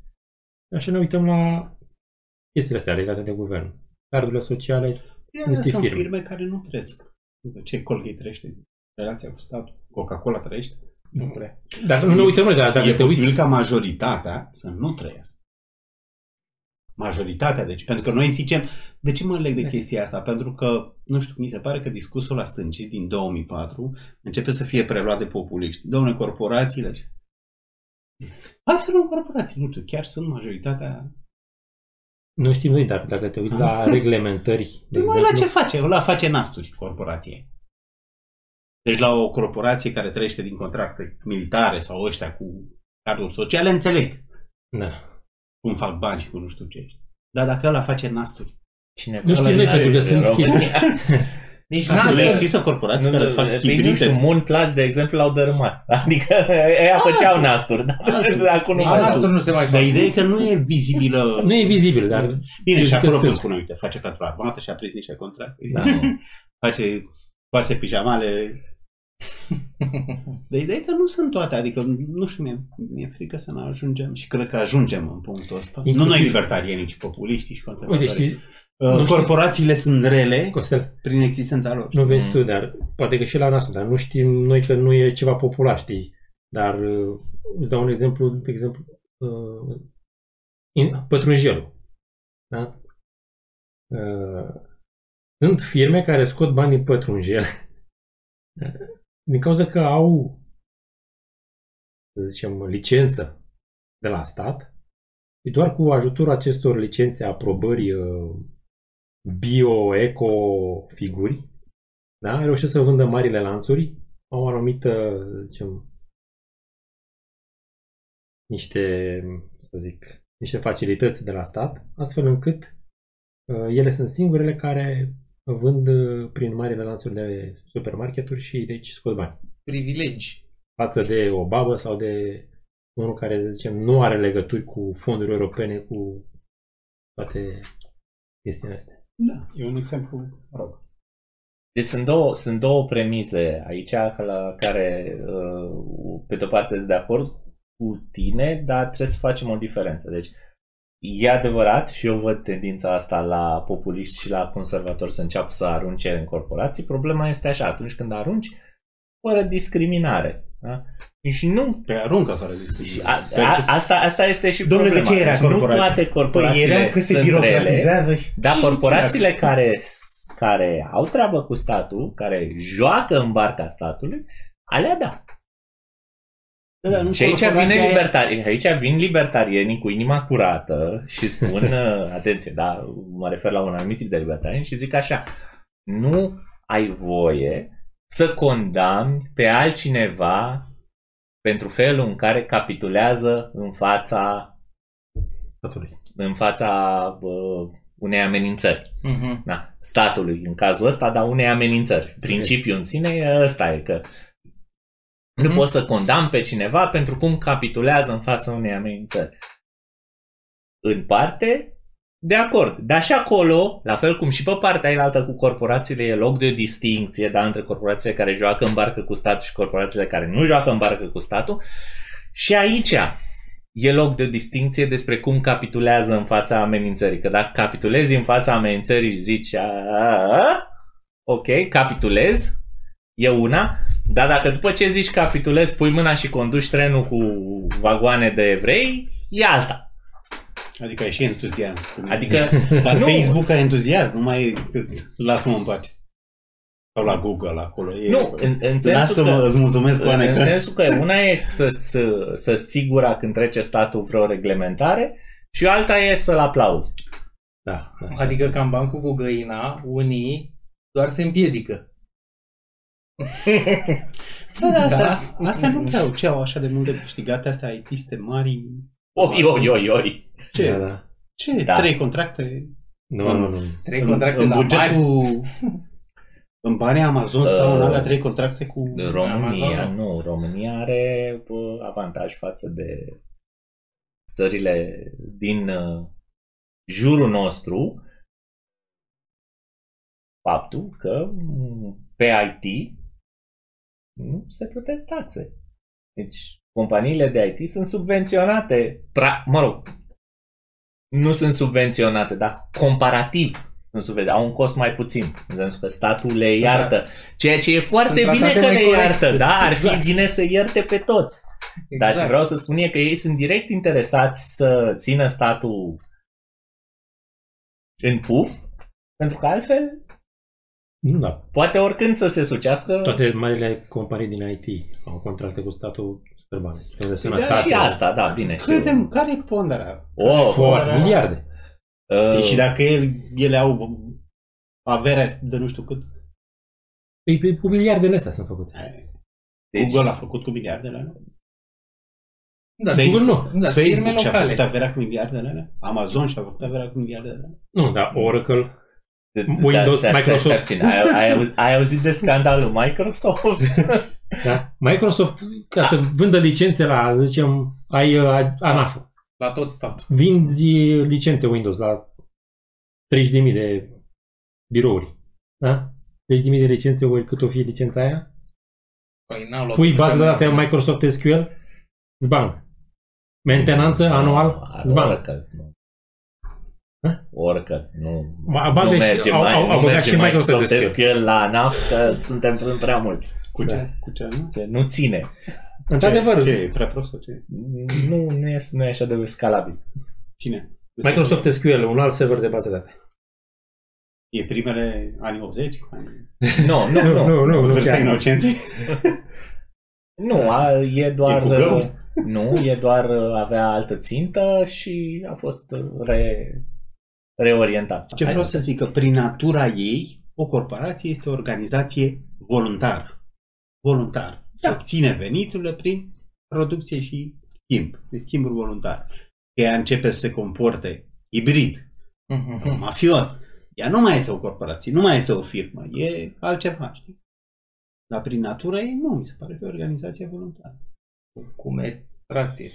Așa ne uităm la chestiile astea legate de guvern. Cardurile sociale, Iar Niște sunt firme. firme care nu trăiesc. Uite, Ce Colgate trăiește? Relația cu statul. Coca-Cola trăiește? Nu prea. dar nu ne uităm noi, dar dacă e te posibil uiți, ca majoritatea să nu trăiască. Majoritatea, deci, pentru că noi zicem, de ce mă leg de Da. chestia asta? Pentru că, nu știu, mi se pare că discursul la stângit din 2004 începe să fie preluat de populiști. Domnule, corporațiile... Hai să luăm corporații, nu știu, chiar sunt majoritatea... nu știm noi, dar dacă te uiți la reglementări, de Mă, la exemplu, ce face? Ăla face nasturi, corporație. Deci la o corporație care trăiește din contracte militare sau ăștia cu carduri sociale, înțeleg da. cum fac bani și cu nu știu ce. Dar dacă ăla face nasturi, Cine Nu știu ăla de ce, are pentru că în sunt România. Nici Nu Nu Nasdaq. există corporații care îți fac Păi, nu știu, hibride. Moon Plus, de exemplu, l-au dărâmat. Adică ea făceau nasturi, dar Altul. acum nu Nici mai Altul. Nasdaq nu se mai Dar face. ideea e că nu e vizibilă. Nu e vizibil, dar Bine, Eu și zic că acolo sunt. când spune, uite, face pentru armată și a prins niște contracte. Da. face coase pijamale. Dar ideea e că nu sunt toate, adică, nu știu, mi-e, mi-e frică să ne ajungem și cred că ajungem în punctul ăsta. Inclusiv- Nu noi libertarienii, ci populiștii și uite, conservatorii. știi, Uh, nu știu. Corporațiile sunt rele Costel, prin existența lor. nu vezi Mm. tu, dar poate că și la noastră, dar nu știm noi că nu e ceva popular, știi? Dar uh, îți dau un exemplu, de exemplu, uh, in, pătrunjelul. Da? Uh, sunt firme care scot bani din pătrunjel din cauza că au, să zicem, licență de la stat și doar cu ajutorul acestor licențe, aprobări uh, bio-eco figuri, da? reușesc să vândă marile lanțuri, au o anumită, să zicem, niște, să zic, niște facilități de la stat, astfel încât uh, ele sunt singurele care vând uh, prin marile lanțuri de supermarketuri și deci scot bani. Privilegi. Față de o babă sau de unul care, să zicem, nu are legături cu fonduri europene, cu toate chestiile astea. Da, e un exemplu, mă rog. Deci sunt două, sunt două premize aici la care, uh, pe de-o parte, sunt de acord cu tine, dar trebuie să facem o diferență. Deci, e adevărat și eu văd tendința asta la populiști și la conservatori să înceapă să arunce în corporații. Problema este așa, atunci când arunci, fără discriminare. Da? Și nu Pe aruncă fără și discriminare. a, a, asta, asta este și Domnule, problema. de ce era Deci nu corporație? toate Păi corporațiile erau că se sunt rele. birocratizează și... Dar și corporațiile cine- care, care au treabă cu statul, care joacă în barca statului, alea da. Da, da, nu Și aici corporația vine e- libertari, aici vin libertarienii cu inima curată și spun, uh, atenție, da, mă refer la un anumit tip de libertarieni și zic așa, nu ai voie să condamni pe altcineva pentru felul în care capitulează în fața Statului. în fața uh, unei amenințări. Mhm. Da, statului în cazul ăsta, dar unei amenințări. Principiul în sine e ăsta e că nu Mhm. poți să condamn pe cineva pentru cum capitulează în fața unei amenințări. În parte, de acord. Dar și acolo, la fel cum și pe partea ailaltă cu corporațiile, e loc de distinție da, între corporațiile care joacă în barcă cu statul și corporațiile care nu joacă în barcă cu statul. Și aici e loc de distinție despre cum capitulează în fața amenințării. Că dacă capitulezi în fața amenințării și zici "A, a, a, ok, capitulez, e una, dar dacă după ce zici capitulezi, pui mâna și conduci trenul cu vagoane de evrei, e alta. Adică e și entuziasm. spune. Adică, La nu. Facebook ai entuziasm, nu mai lasă-mă în pace. Sau la Google acolo. E... nu, în, în sensul Lasă-mă, că... îți mulțumesc cu În Aneca. sensul că una e să, să, să-ți ții gura când trece statul vreo reglementare și alta e să-l aplauzi. Da. așa Adică cam bancul cu găina, unii doar se împiedică. Da, da, astea, Da. astea nu prea au ce au așa de mult de câștigate, astea IT-ste mari. Oi, oi, oi, oi. Ce? Da, da. Ce? Da. Trei contracte? Nu, nu, nu. Trei În- contracte în la mari. bugetul... În banii Amazon stau în Uh, alea trei contracte cu... România, Amazon. nu, România are bă, avantaj față de țările din uh, jurul nostru faptul că m, pe IT nu se plătesc taxe. Deci companiile de IT sunt subvenționate, pra, mă rog, nu sunt subvenționate, dar comparativ sunt subvenționate, au un cost mai puțin, în sensul că statul le Sunt iartă, ceea ce e foarte sunt bine tratate că mai le corect. iartă, da, ar fi Exact. bine să ierte pe toți. Dar ce Exact. vreau să spun e că ei sunt direct interesați să țină statul în puf, pentru că altfel Nu, da. poate oricând să se sucească Toate marile companii din IT au contracte cu statul super bani. Sistem de da, sănătate. și asta, da, bine. știu. Credem, care e ponderea? Oh, Foarte, Fără- miliarde. uh, Și dacă el, ele au averea de nu știu cât, Păi, păi, cu miliardele astea sunt făcute. deci, Google a făcut cu miliardele alea? Da, Facebook, sigur nu. Da, firme Facebook și-a făcut locale. averea cu miliardele alea? Amazon și-a făcut averea cu miliardele alea? Nu, dar Oracle Windows, Da, da, Microsoft. stai puțin. Ai, ai, auzit, ai auzit de scandalul Microsoft? Da? Microsoft, ca să vândă licențe la, să zicem, ai uh, ANAF. La tot statul. Vinzi licențe Windows la 30.000 de birouri. Da? 30.000 de licențe, ori cât o fi licența aia? Păi n-au luat Pui pe bază de cea date mai- Microsoft SQL, zban. Mentenanță anual, zban. Oracle. Nu. Hă? Oracle. Nu, Ma- nu bage și- merge, au- mai, au- nu au băgat merge și Microsoft Microsoft SQL. SQL la ANAF că suntem prea- prea mulți. Cu Da. ce? Cu ce? Nu? Ce, nu ține. Într-adevăr, Ce? E prea prost sau ce? Nu, nu e, nu e așa de scalabil. Cine? Microsoft SQL, un alt server de bază de date. E primele anii 80? Anii... Nu, nu, Nu, nu. nu, nu, nu Vârsta chiar. inocenței? Nu, a, e doar... E cu găuri? Nu, e doar avea altă țintă și a fost re, reorientat. Ce vreau să zic, că prin natura ei, o corporație este o organizație voluntară. Voluntar. Da. Și obține veniturile prin producție și schimb. De schimburi voluntare. Ea începe să se comporte hibrid, Mhm. mafiot. Ea nu mai este o corporație, nu mai este o firmă, e altceva, știi? Dar prin natura ei, nu, mi se pare că e o organizație voluntară. Cu metrație.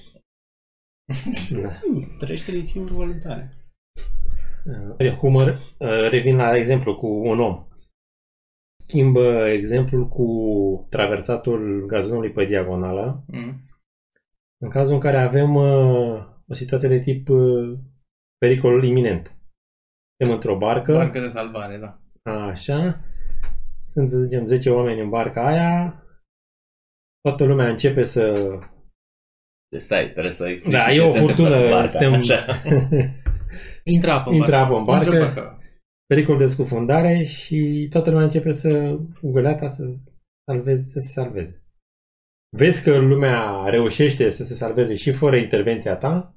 Da. Nu, Trăiește din schimburi voluntare. Uh, Humor, uh, revin la exemplu cu un om. Schimbă exemplul cu traversatul gazonului pe diagonală, Mm. în cazul în care avem uh, o situație de tip uh, pericol iminent. Suntem într-o barcă, Barcă de salvare, da. așa, sunt, să zicem, 10 oameni în barca aia, toată lumea începe să... Stai, trebuie să explici Da, ce e o se întâmplă furtună, în barca, suntem... așa. Intră apă în Intră barcă. apă în barcă. Intră barcă. pericol de scufundare și toată lumea începe să găleata să salveze, să se salveze. Vezi că lumea reușește să se salveze și fără intervenția ta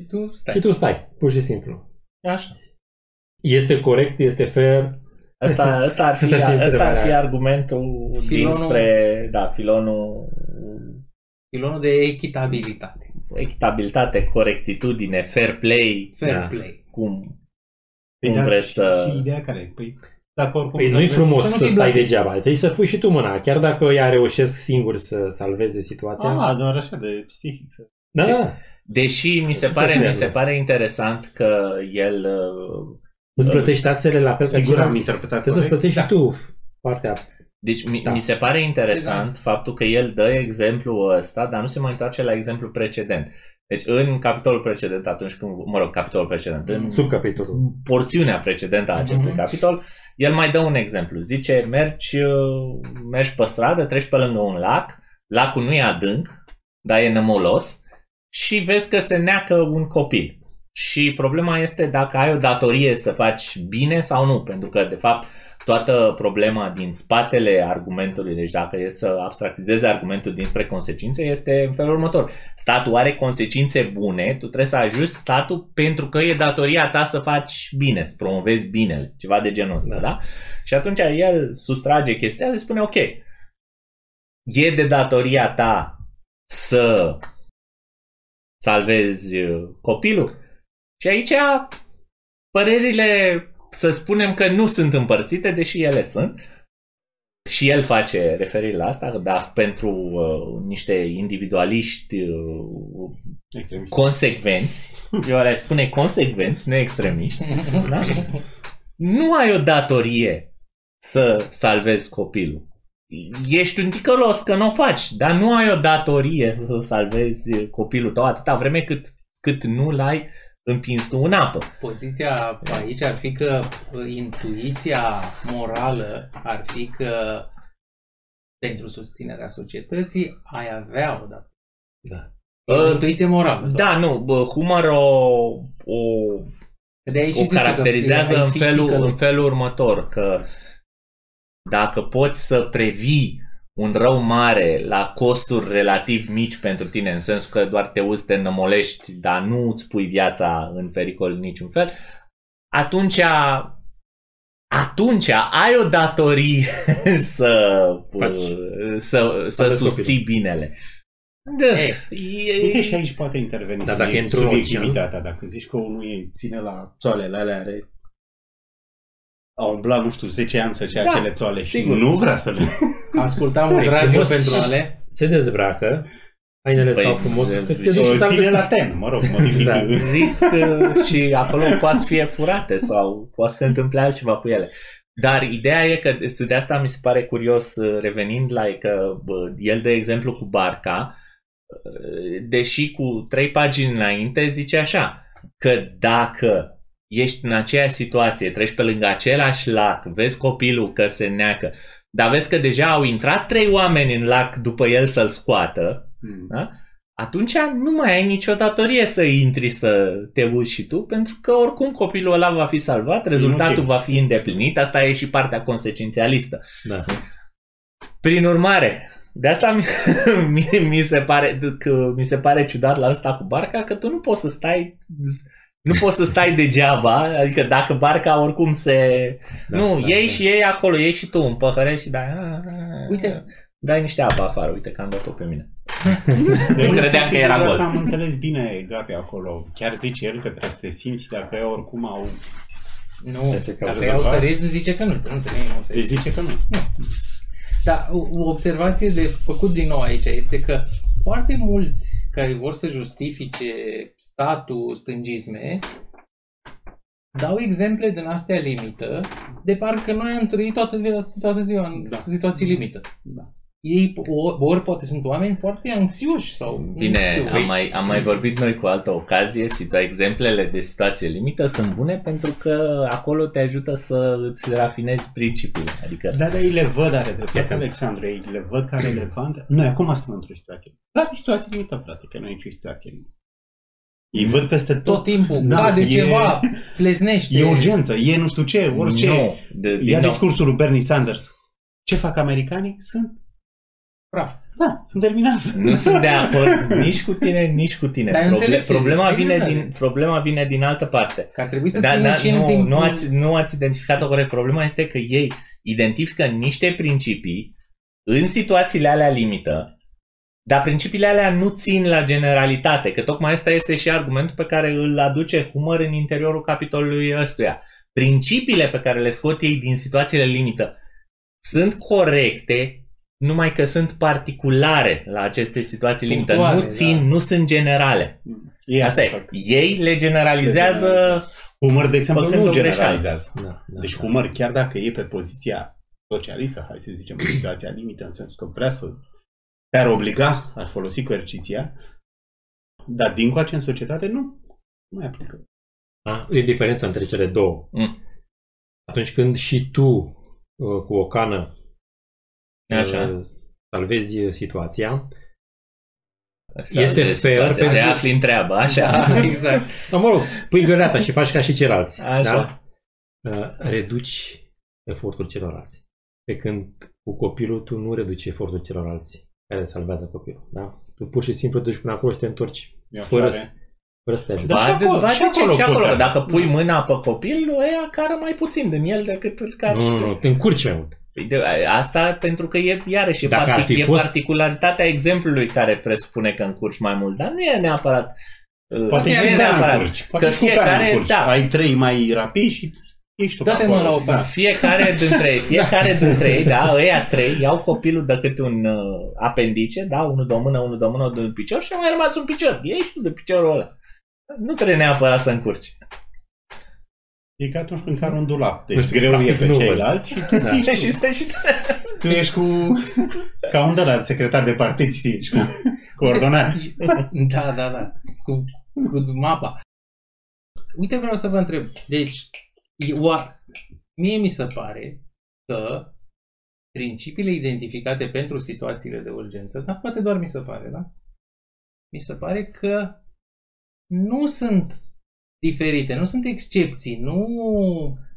Și tu stai. și tu stai, pur și simplu. Așa. Este corect, este fair, Asta, asta, ar fi, Asta ar fi asta ar fi întrebarea. argumentul Filonul- dinspre, da, filonul Pilonul de echitabilitate. echitabilitate, corectitudine, fair play, Fair Da. play. cum, Păi, cum dar vreți și, să... și ideea care e? Păi, dacă oricum... Păi nu-i dacă- frumos să nu să fii stai blochat. degeaba. Trebuie să pui și tu mâna. Chiar dacă ea reușesc singur să salveze situația. Ah, doar așa de psihic. să- da, da. Deși mi se Ce pare, mi trebuie se asta? pare interesant că el uh, Nu îți plătești taxele la fel ca Sigur am ceilalți. interpretat Trebuie să-ți corect. plătești și tu partea. Deci mi, Da. mi se pare interesant Exact. faptul că el dă exemplul ăsta, dar nu se mai întoarce la exemplul precedent. Deci în capitolul precedent, atunci când, mă rog, capitolul precedent, în Subcapitolul. porțiunea precedentă a acestui Mhm. capitol, el mai dă un exemplu. Zice, mergi, uh, mergi pe stradă, treci pe lângă un lac, lacul nu e adânc, dar e nămolos și vezi că se neacă un copil. Și problema este dacă ai o datorie să faci bine sau nu, pentru că, de fapt, toată problema din spatele argumentului, deci dacă e să abstractizezi argumentul dinspre consecințe, este în felul următor. Statul are consecințe bune, tu trebuie să ajuți statul pentru că e datoria ta să faci bine, să promovezi binele, ceva de genul ăsta, da? Da. da? Și atunci el sustrage chestia și spune, ok, e de datoria ta să salvezi uh, copilul? Și aici părerile, să spunem că nu sunt împărțite, deși ele sunt. Și el face referire la asta, dar pentru uh, niște individualiști uh, Extrem. consecvenți, eu le spune consecvenți, nu extremiști, da? nu ai o datorie să salvezi copilul. Ești un ticălos că nu o faci, dar nu ai o datorie să salvezi copilul tău atâta vreme cât, cât nu l-ai împins tu în apă. Poziția aici ar fi că uh, intuiția morală ar fi că pentru susținerea societății ai avea o dată. Da. E o Uh, intuiție morală. Da, nu, bă, Humor o, o, Că de aici o caracterizează în felul, în în felul următor, că dacă poți să previi un rău mare la costuri relativ mici pentru tine, în sensul că doar te uzi, te nămolești, dar nu îți pui viața în pericol în niciun fel, atunci atunci ai o datorie să, Faci. să, să Salvezi susții binele. Da, e, Uite și aici poate interveni Dar dacă subiect- e într-un subiectivitatea. Dacă zici că unul e, ține la țoalele alea, are a umblat, nu știu, 10 ani să-și ia Da, acele țoale sigur. și nu vrea să le... Ascultam un E radio frumos. pentru ale. Se dezbracă, hainele Păi, stau frumos, de- că te de- duci și O să ține la ten, mă rog, modifică. Da. risc uh, și acolo poate să fie furate sau poate să se întâmple altceva cu ele. Dar ideea e că de asta mi se pare curios uh, revenind la că bă, el de exemplu cu barca, uh, deși cu trei pagini înainte zice așa, că dacă ești în aceeași situație, treci pe lângă același lac, vezi copilul că se neacă, dar vezi că deja au intrat trei oameni în lac după el să-l scoată, Hmm. da? atunci nu mai ai nicio datorie să intri să te uiți și tu, pentru că oricum copilul ăla va fi salvat, rezultatul ok. va fi îndeplinit, asta e și partea consecințialistă. Da. Prin urmare, de asta mi, mi, mi, se pare, că mi se pare ciudat la asta cu barca, că tu nu poți să stai nu poți să stai degeaba, adică dacă barca oricum se... Da, nu, da, iei da. și iei acolo, iei și tu un păhăre și dai... Uite. Dai niște apă afară, uite că am dat-o pe mine. Deci Nu nu credeam sunt că sigur era dacă gol. am înțeles bine Gabi acolo. Chiar zice el că trebuie să te simți dacă ei oricum au... Nu, Este ca dacă rezolvat. i-au sărit, zice că nu. Nu trebuie să Deci zice că nu. Dar o, o observație de făcut din nou aici este că foarte mulți care vor să justifice statul stângisme dau exemple din astea limită, de parcă noi am trăit toată, via- toată ziua în Da. situații limită. Da. Ei, o- ori poate sunt oameni foarte anxioși sau... nu Bine, știu, am mai, am mai vorbit noi cu altă ocazie, situa- exemplele de situație limită sunt bune pentru că acolo te ajută să îți rafinezi principiile. Adică, Da, dar ei le văd, are dreptate Alexandru, ei le văd ca relevante. Noi acum suntem într-o situație. Dar e situație limită, frate, că nu e nicio situație limită. Ei văd peste tot. tot timpul Da, cade e- ceva, pleznește. E urgență, e nu știu ce, orice. nu, de, din Ia nou, discursul lui Bernie Sanders. Ce fac americanii? Sunt, Praf. da, sunt eliminați. nu sunt de acord nici cu tine, nici cu tine. Dar înțeleg ce problema, zici, vine exact. din, problema vine din altă parte. Că ar trebui să Da, țină da, și în nu, timpul... nu, ați, nu ați identificat-o corect. Problema este că ei identifică niște principii în situațiile alea limită, dar principiile alea nu țin la generalitate, că tocmai ăsta este și argumentul pe care îl aduce Humor în interiorul capitolului ăstuia. Principiile pe care le scot ei din situațiile limită sunt corecte, numai că sunt particulare la aceste situații limită. Punctuale, Nu țin, da. nu sunt generale. Ei Asta e. fac. Ei le generalizează generalizează. Humor, de exemplu, Făcând nu o greșeală. generalizează. Da, da, Deci da. Humor, chiar dacă e pe poziția socialistă, hai să zicem, în situația limită, în sensul că vrea să te-ar obliga, ar folosi coerciția, dar dincoace în societate nu. Nu mai aplică. Da? E diferența între cele două. Mm. Atunci când și tu uh, cu o cană Așa. uh, salvezi uh, situația, Sau Este de fair situația, pentru- Te afli în treabă, așa. Da, exact. sau mă rog, pui găleata și faci ca și ceilalți, Așa. da? Uh, reduci efortul celorlalți. Pe când cu copilul tu nu reduci efortul celorlalți care salvează copilul. Da? Tu pur și simplu te duci până acolo și te întorci E o fără, flare. să- fără să te ajute. Da, și Ba, acolo- ba, și de ce? acolo și acolo. poți avea. Dacă pui mâna pe copil, ăia cară mai puțin din el decât îl cari. Nu, nu, nu, te încurci mai mult. Păi de- Asta pentru că e, iarăși, e, Dacă ar partic- fi e fost- particularitatea exemplului care presupune că încurci mai mult, dar nu e neapărat uh, Poate nu și e cu neapărat. încurci. Poate că și cu care fiecare, încurci. da, Ai trei mai rapizi și ești tu pe Dă-te mă acolo. la o parte. Fiecare dintre ei, fiecare dintre ei, da, ăia trei, iau copilul de câte un uh, apendice, da, unul de o mână, unul de o mână, unul de un picior și a mai rămas un picior. Ești tu de piciorul ăla. Nu trebuie neapărat să încurci. E ca atunci când cari un dulap. Nu Deci știu, greu e practic pe nu văd. ceilalți și tu ții și, și și, tu. tu ești cu... Ca un de la secretar de partid, știi, ești cu coordonare. Da, da, da. Cu, cu mapa. Uite, vreau să vă întreb. Deci, e o, mie mi se pare că principiile identificate pentru situațiile de urgență, dar poate doar mi se pare, da? Mi se pare că nu sunt diferite, nu sunt excepții, nu,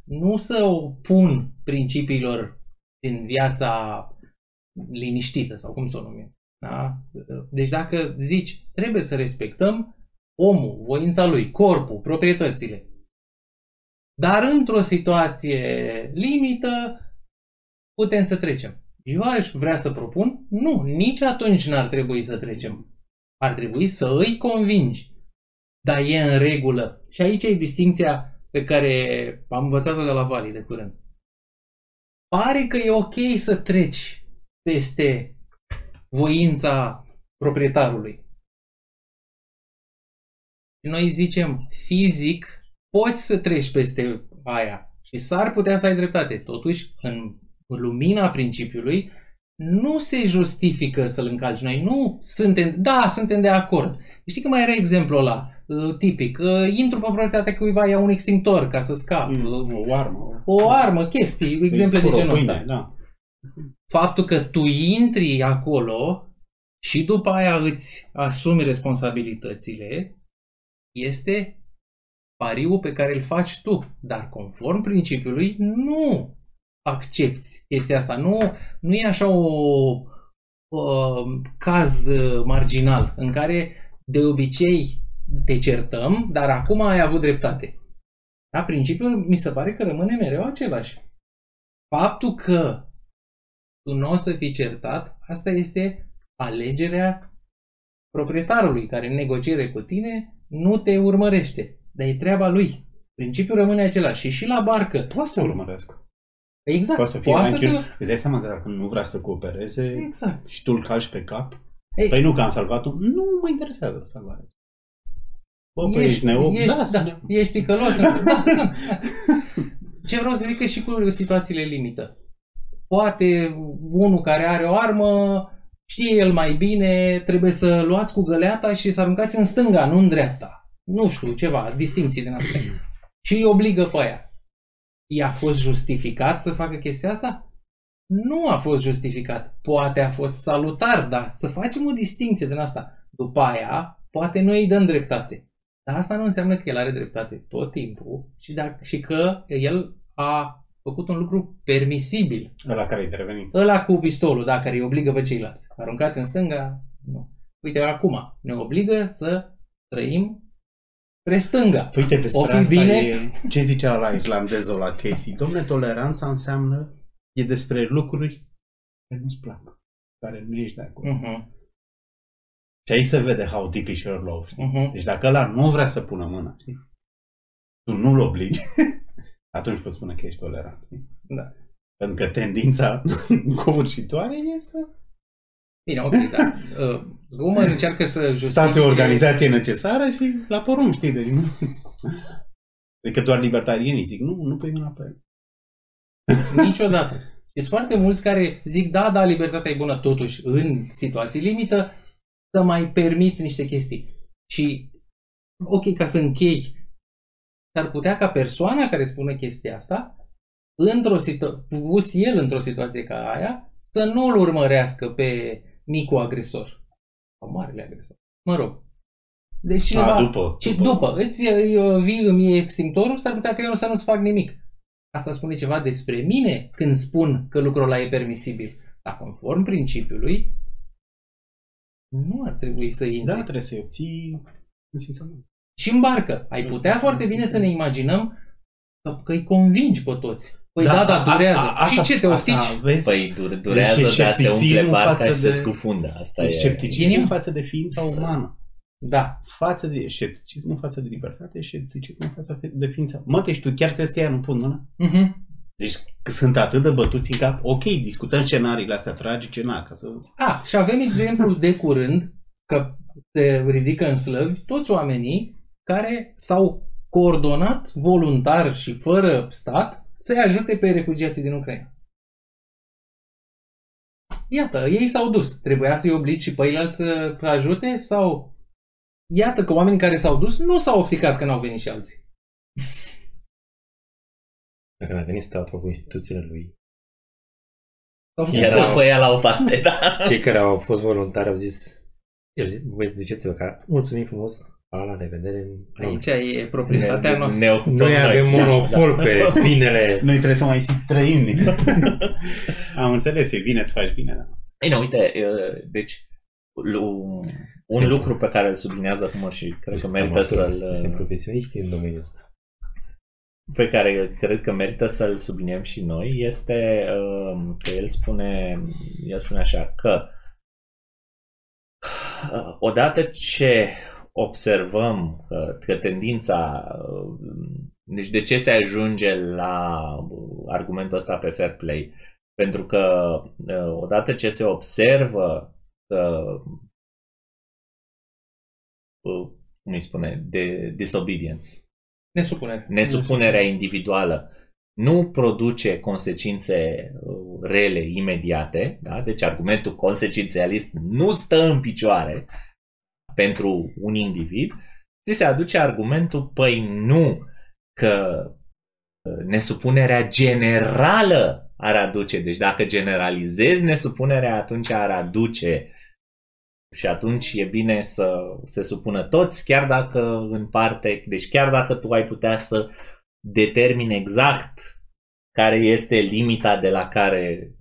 nu se opun principiilor din viața liniștită sau cum să o numim. Da? Deci dacă zici, trebuie să respectăm omul, voința lui, corpul, proprietățile. Dar într-o situație limită putem să trecem. Eu aș vrea să propun, nu, nici atunci n-ar trebui să trecem. Ar trebui să îi convingi. Dar e în regulă. Și aici e distinția pe care am învățat-o de la Vali de curând. pare că e ok să treci peste voința proprietarului. Și noi zicem, fizic, poți să treci peste aia și s-ar putea să ai dreptate. Totuși, în lumina principiului, nu se justifică să-l încalci. Noi nu suntem, da, suntem de acord. Știi că mai era exemplul ăla, uh, tipic, uh, intru pe proprietatea cuiva, iau un extintor ca să scap. Mm, O armă. O armă, chestii, exemple de Fură o genul pâine, ăsta. Da. Faptul că tu intri acolo și după aia îți asumi responsabilitățile este pariul pe care îl faci tu. Dar conform principiului, nu accepti chestia asta. Nu, nu e așa o, o caz uh, marginal în care de obicei te certăm, dar acum ai avut dreptate. Da? Principiul mi se pare că rămâne mereu același. Faptul că tu nu o să fii certat, asta este alegerea proprietarului care în negociere cu tine nu te urmărește. Dar e treaba lui. Principiul rămâne același. Și și la barcă. Poate să te urmăresc. Exact. Poate să fie Poate mai să te... chiar... Îți dai seama că dacă nu vrea să coopereze Exact. și tu îl calci pe cap, Ei, păi nu că am salvat-o, nu mă interesează salvarea. Bă, păi ești, ești, neo... ești, da, da, sunt ești ticălos. da, sunt. Ce vreau să zic că și cu situațiile limită. Poate unul care are o armă știe el mai bine, trebuie să luați cu găleata și să aruncați în stânga, nu în dreapta. Nu știu, ceva, distinții din astea. Și îi obligă pe aia. I-a fost justificat să facă chestia asta? Nu a fost justificat. Poate a fost salutar, dar să facem o distinție din asta. După aia, poate noi îi dăm dreptate. Dar asta nu înseamnă că el are dreptate tot timpul și, dacă, și că el a făcut un lucru permisibil. Ăla care e intervenit. Ăla cu pistolul, da, care îi obligă pe ceilalți. Aruncați în stânga, nu. Uite, acum ne obligă să trăim spre stânga. Păi uite, despre O fi asta bine? e... Ce zicea la irlandezul la Casey? Domne, toleranța înseamnă e despre lucruri care nu-ți plac, care nu ești de acord. Uh-huh, Și aici se vede how deep is your love. știi? uh-huh. Deci dacă ăla nu vrea să pună mâna, știi? tu nu-l obligi, atunci poți spune că ești tolerant. știi? Da. Pentru că tendința covârșitoare e să Bine, ok, da. Uh, Gumăr încearcă să justifice... state o organizație necesară și la porumb, știi? Deci nu... Adică doar libertarienii zic, nu, nu pui mâna pe el. Niciodată. Sunt foarte mulți care zic, da, da, libertatea e bună, totuși, în situații limită, să mai permit niște chestii. Și, ok, ca să închei, s-ar putea ca persoana care spune chestia asta, într-o situ- pus el într-o situație ca aia, să nu îl urmărească pe micul agresor. Sau marele agresor. Mă rog. Deci cineva... A, după. Și după, îți uh, vii îmi iei extintorul, s-ar putea că eu să nu-ți fac nimic. Asta spune ceva despre mine când spun că lucrul ăla e permisibil. Dar conform principiului, nu ar trebui să intri. Da, trebuie să-i obții însimțământ. Și în barcă. Ai putea foarte bine să ne imaginăm că, că îi convingi pe toți. Păi da, da, durează. și ce, te oftici? Asta, vezi? Păi dure, durează, Deci dar se umple scepticismul barca față și se de- scufundă. Asta deci e... scepticismul Geniu? față de ființa umană. Da. Față de scepticismul față de libertate, scepticismul față de ființa. Mă, deci tu chiar crezi că ea nu pun mână? Uh-huh. Deci că sunt atât de bătuți în cap. Ok, discutăm scenariile astea tragice, na, ca să... A, și avem exemplul de curând că se ridică în slăvi toți oamenii care s-au coordonat voluntar și fără stat să-i ajute pe refugiații din Ucraina. Iată, ei s-au dus. Trebuia să-i obligi și pe ei să ajute sau... Iată că oamenii care s-au dus nu s-au ofticat că n-au venit și alții. Dacă a venit statul cu instituțiile lui, S-au făcut Era prost. pe ea la o parte, da. cei care au fost voluntari au zis, au zis voi duceți-vă ca mulțumim frumos, pa, la revedere Aici aici. e proprietatea noastră. Ne ocupăm Noi avem monopol pe binele Noi trebuie să mai și trăim. din- Am înțeles, e bine să faci bine, da. Ei, nu, uite, uh, deci lu- un lucru pe care îl sublinează acum și cred că merită să-l Suntem uh, profesioniști în domeniul ăsta. pe care cred că merită să-l subliniem și noi este uh, că el spune el spune așa că uh, odată ce observăm că, că tendința uh, Deci de ce se ajunge la uh, argumentul ăsta pe fair play? Pentru că uh, odată ce se observă că uh, cum îi spune, de disobedience, Nesupunere. nesupunerea individuală nu produce consecințe uh, rele imediate, da? deci argumentul consecințialist nu stă în picioare pentru un individ, ți se aduce argumentul, păi nu, că uh, nesupunerea generală ar aduce, deci dacă generalizezi nesupunerea, atunci ar aduce. Și atunci e bine să se supună toți, chiar dacă în parte, deci chiar dacă tu ai putea să determini exact care este limita de la care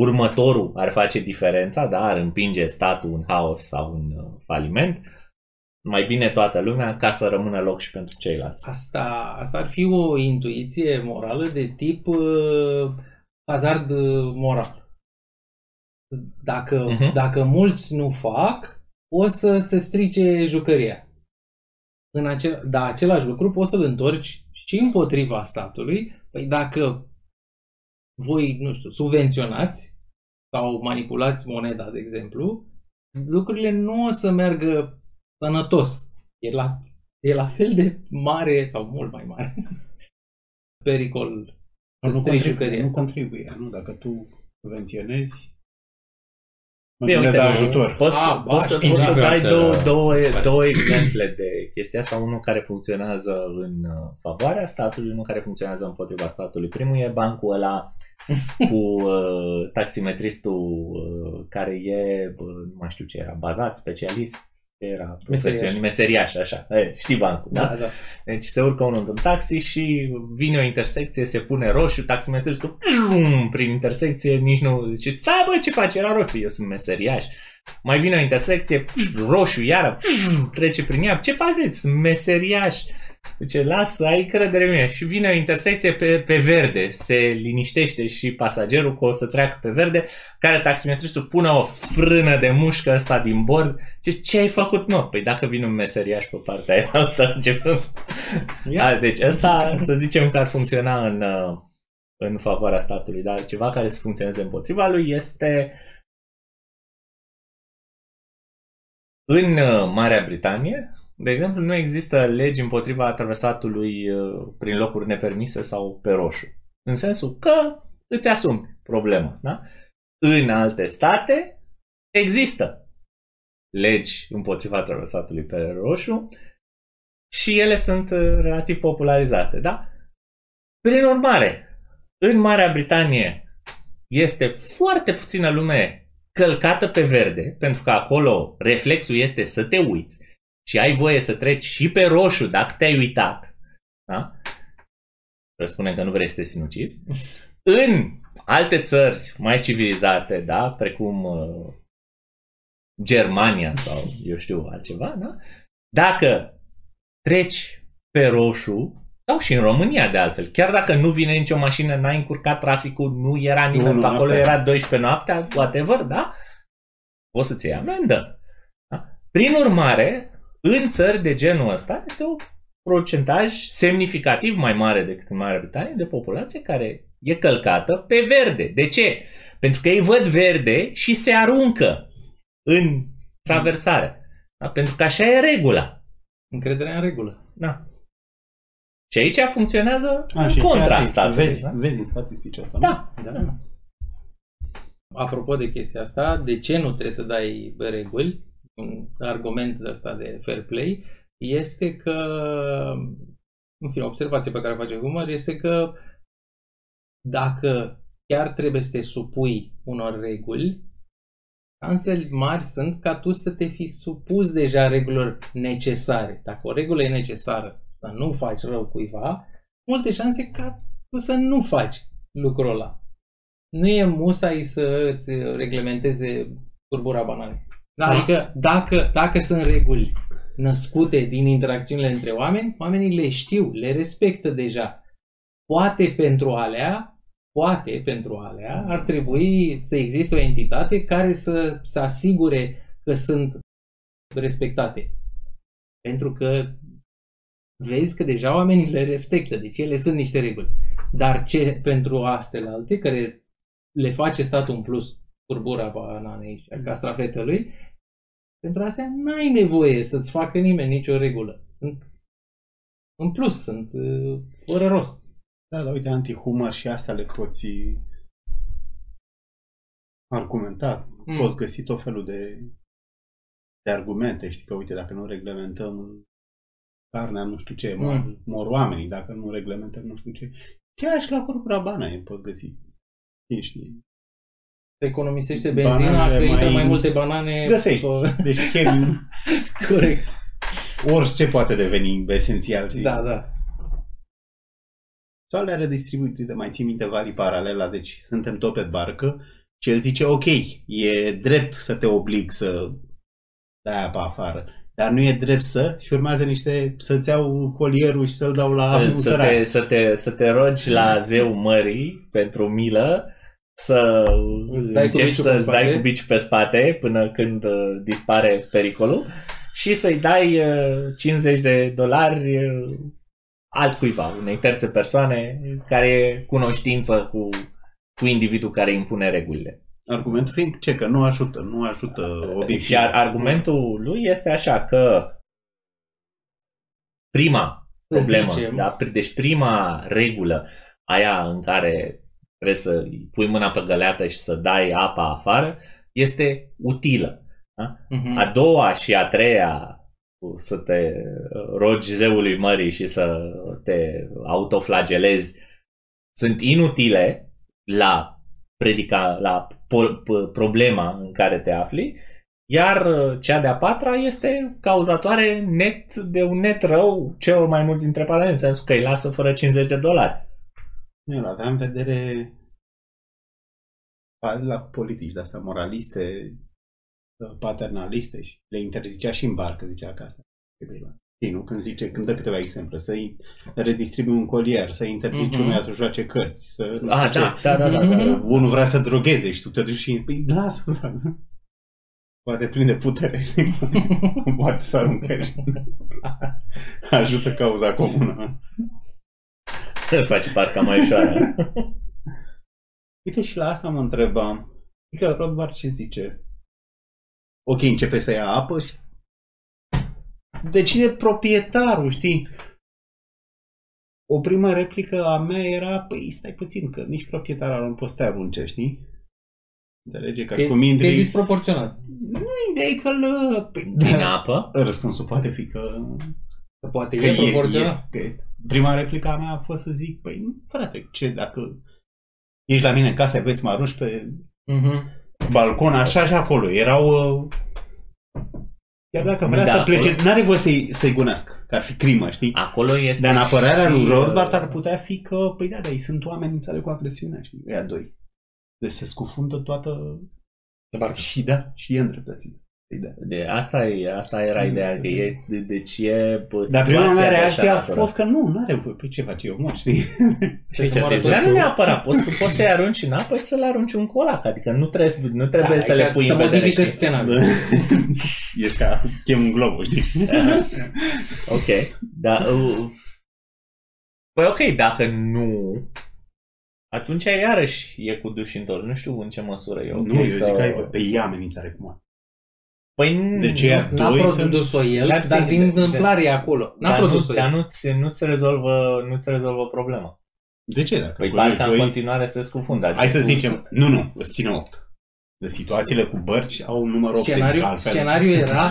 următorul ar face diferența, da, ar împinge statul în haos sau în uh, faliment, mai bine toată lumea ca să rămână loc și pentru ceilalți. Asta, asta ar fi o intuiție morală de tip uh, hazard moral. Dacă, Mhm. dacă mulți nu fac, o să se strice jucăria. În acel, dar același lucru poți să-l întorci și împotriva statului. Păi dacă voi, nu știu, subvenționați sau manipulați moneda, de exemplu, lucrurile nu o să meargă sănătos. E la, e la fel de mare sau mult mai mare pericol să nu, strici contribuie, jucăria. nu contribuie, nu? Dacă tu subvenționezi, Bine, nu uite, de ajutor. Poți, Ah, ah, poți, să, ba, poți să știu. dai două, două, Sper. două exemple de chestia asta. Unul care funcționează în uh, favoarea statului, unul care funcționează împotriva statului. Primul e bancul ăla cu uh, taximetristul uh, care e, uh, nu mai știu ce era, bazat, specialist, ce era profesionist, meseriaș, așa. E, știi bancul, da? Da, da. Deci se urcă unul într-un taxi și vine o intersecție, se pune roșu, taximetristul prum, prin intersecție, nici nu zice, stai bă, ce faci, era roșu, eu sunt meseriaș. Mai vine o intersecție, roșu, iară, trece prin ea, ce faceți, sunt meseriaș. Zice, lasă, ai credere în mine. Și vine o intersecție pe, pe verde, se liniștește și pasagerul că o să treacă pe verde, care taximetristul pune o frână de mușcă ăsta din bord. Ce, ce ai făcut, mă? Păi dacă vine un meseriaș pe partea aia altă, începând Ia. da, deci ăsta să zicem că ar funcționa în, uh, în favoarea statului, dar ceva care să funcționeze împotriva lui este în uh, Marea Britanie, de exemplu, nu există legi împotriva traversatului uh, prin locuri nepermise sau pe roșu. În sensul că îți asumi problema. Da? În alte state există legi împotriva traversatului pe roșu și ele sunt uh, relativ popularizate, da? Prin urmare, în Marea Britanie este foarte puțină lume călcată pe verde, pentru că acolo reflexul este să te uiți și ai voie să treci și pe roșu dacă te-ai uitat. Da? Răspundem că nu vrei să te sinucizi. În alte țări mai civilizate, da, precum uh, Germania sau eu știu altceva, da? Dacă treci pe roșu, sau și în România de altfel, chiar dacă nu vine nicio mașină, n-ai încurcat traficul, nu era nimeni Nu, pe nu, acolo, noaptea. era 12 noaptea, whatever, da? O să-ți iei amendă. Da? Prin urmare, în țări de genul ăsta este un procentaj semnificativ mai mare decât în Marea Britanie de populație care e călcată pe verde. De ce? Pentru că ei văd verde și se aruncă în traversare. Da? Pentru că așa e regula. Încrederea în regulă. Da. Și aici funcționează A, în și contra chiar statului. vezi, da? vezi în statistici asta, nu? Da. da. Apropo de chestia asta, de ce nu trebuie să dai reguli? Un argument de asta de fair play este că, în fine, observație pe care o face Humor este că dacă chiar trebuie să te supui unor reguli, șansele mari sunt ca tu să te fi supus deja regulilor necesare. Dacă o regulă e necesară să nu faci rău cuiva, multe șanse ca tu să nu faci lucrul ăla. Nu e musai să îți reglementeze turbura bananei. Da. Adică dacă, dacă sunt reguli născute din interacțiunile între oameni, oamenii le știu, le respectă deja. Poate pentru alea, poate pentru alea, ar trebui să existe o entitate care să, să asigure că sunt respectate. Pentru că vezi că deja oamenii le respectă, deci ele sunt niște reguli. Dar ce pentru astea alte, care le face statul în plus, turbura bananei și a castrafetelui, pentru astea n-ai nevoie să-ți facă nimeni nicio regulă. Sunt în plus, sunt uh, fără rost. Da, dar uite, antihumor și asta le poți argumenta. Mm. Poți găsi tot felul de, de argumente. Știi că, uite, dacă nu reglementăm carnea, nu știu ce, mor, Mm. mor oamenii, dacă nu reglementăm nu știu ce. Chiar și la corpura banane poți găsi. Cine știe. Se economisește benzina, Bananele că intră mai- mai multe banane. Găsești. pe- Deci chemi, Corect. orice poate deveni esențial. știi? Da, da. Sau le-a redistribuit, uite, mai ții minte valii paralela, deci suntem tot pe barcă și el zice, ok, e drept să te oblig să dai apa afară, dar nu e drept să și urmează niște, să-ți iau colierul și să-l dau la un să, sărac. te, să, te, să te rogi la zeu mării pentru milă să Îți dai cu începi biciul să pe îți dai spate. cu biciul pe spate până când uh, dispare pericolul și să-i dai uh, 50 de dolari uh, altcuiva, unei terțe persoane care e cunoștință cu, cu individul care impune regulile. Argumentul fiind ce? Că nu ajută, nu ajută obiectivul. Și ar, argumentul lui este așa că prima Să problemă, zicem, da? Pri- deci prima regulă, aia în care trebuie să pui mâna pe găleată și să dai apa afară, este utilă. Mhm. A doua și a treia, cu să te rogi zeului mării și să te autoflagelezi, sunt inutile la, predica, la po- p- problema în care te afli, iar uh, cea de-a patra este cauzatoare net de un net rău celor mai mulți dintre paladini, în sensul că îi lasă fără 50 de dolari. El avea în vedere la politici de-astea moraliste, paternaliste și le interzicea și în barcă, zicea că asta e prima. Știi, nu? Când zice, când dă câteva exemple, să-i redistribui un colier, să-i interzici Mhm. unuia să joace cărți, să... nu Ah, știu da, da, da, da, da. ce. Unul vrea să drogheze și tu te duci și păi lasă Poate prinde putere, știi? Poate să aruncă, știi? Ajută cauza comună. Face parca mai ușoară. Uite și la asta mă întrebam. Adică Rodbar ce zice? Ok, începe să ia apă și... De cine e proprietarul, știi? O primă replică a mea era, păi stai puțin, că nici proprietarul nu poți să te arunce, știi? Înțelege? Ca Că și e- cu că e mindrii... disproporționat. Nu, ideea e că... Lă... Păi, Din da. apă? Răspunsul poate fi că... Că poate că e e, proporționat. este, că este. Prima replică a mea a fost să zic, păi nu, frate, ce dacă ești la mine în casă, ai voie să mă arunci pe Mhm. balcon, așa și acolo. Erau... Uh, chiar dacă vrea Da, să plece, acolo- n-are voie să-i, să-i gunească, că ar fi crimă, știi? Acolo este Dar în apărarea și, lui uh, Rothbard ar putea fi că, păi da, dar ei sunt oameni înțeleg cu agresiunea, știi? Ăia doi. Deci se scufundă toată... Și da, și e îndreptățit. Păi da. De asta, e, asta era ideea, că e, de, deci e bă, Dar prima situația mea de reacție așa a natură. fost că nu, nu are voie. Păi ce face eu mor, știi? Și ce moară te toți Dar nu cu- neapărat, poți, tu poți să-i arunci în apă și să le arunci un colac, adică nu trebuie, nu trebuie Da, să aici le pui să în vedere. modifică știi? scenariul. e ca chem un globul, știi? Aha. ok, dar... Uh, păi ok, dacă nu, atunci iarăși e cu duș întors. Nu știu în ce măsură e ok nu, eu să... zic că ai, pe e amenințare cum ar. Păi de ce n-a produs-o el, dar, dar din întâmplare e acolo. N-a produs-o Dar nu-ți, nu-ți, rezolvă, nu-ți rezolvă problema. De ce? Dacă păi barca în continuare se scufundă. Adică Hai să zicem, nu, nu, îți ține 8. De situațiile cu bărci au un număr 8. Scenariul, scenariul era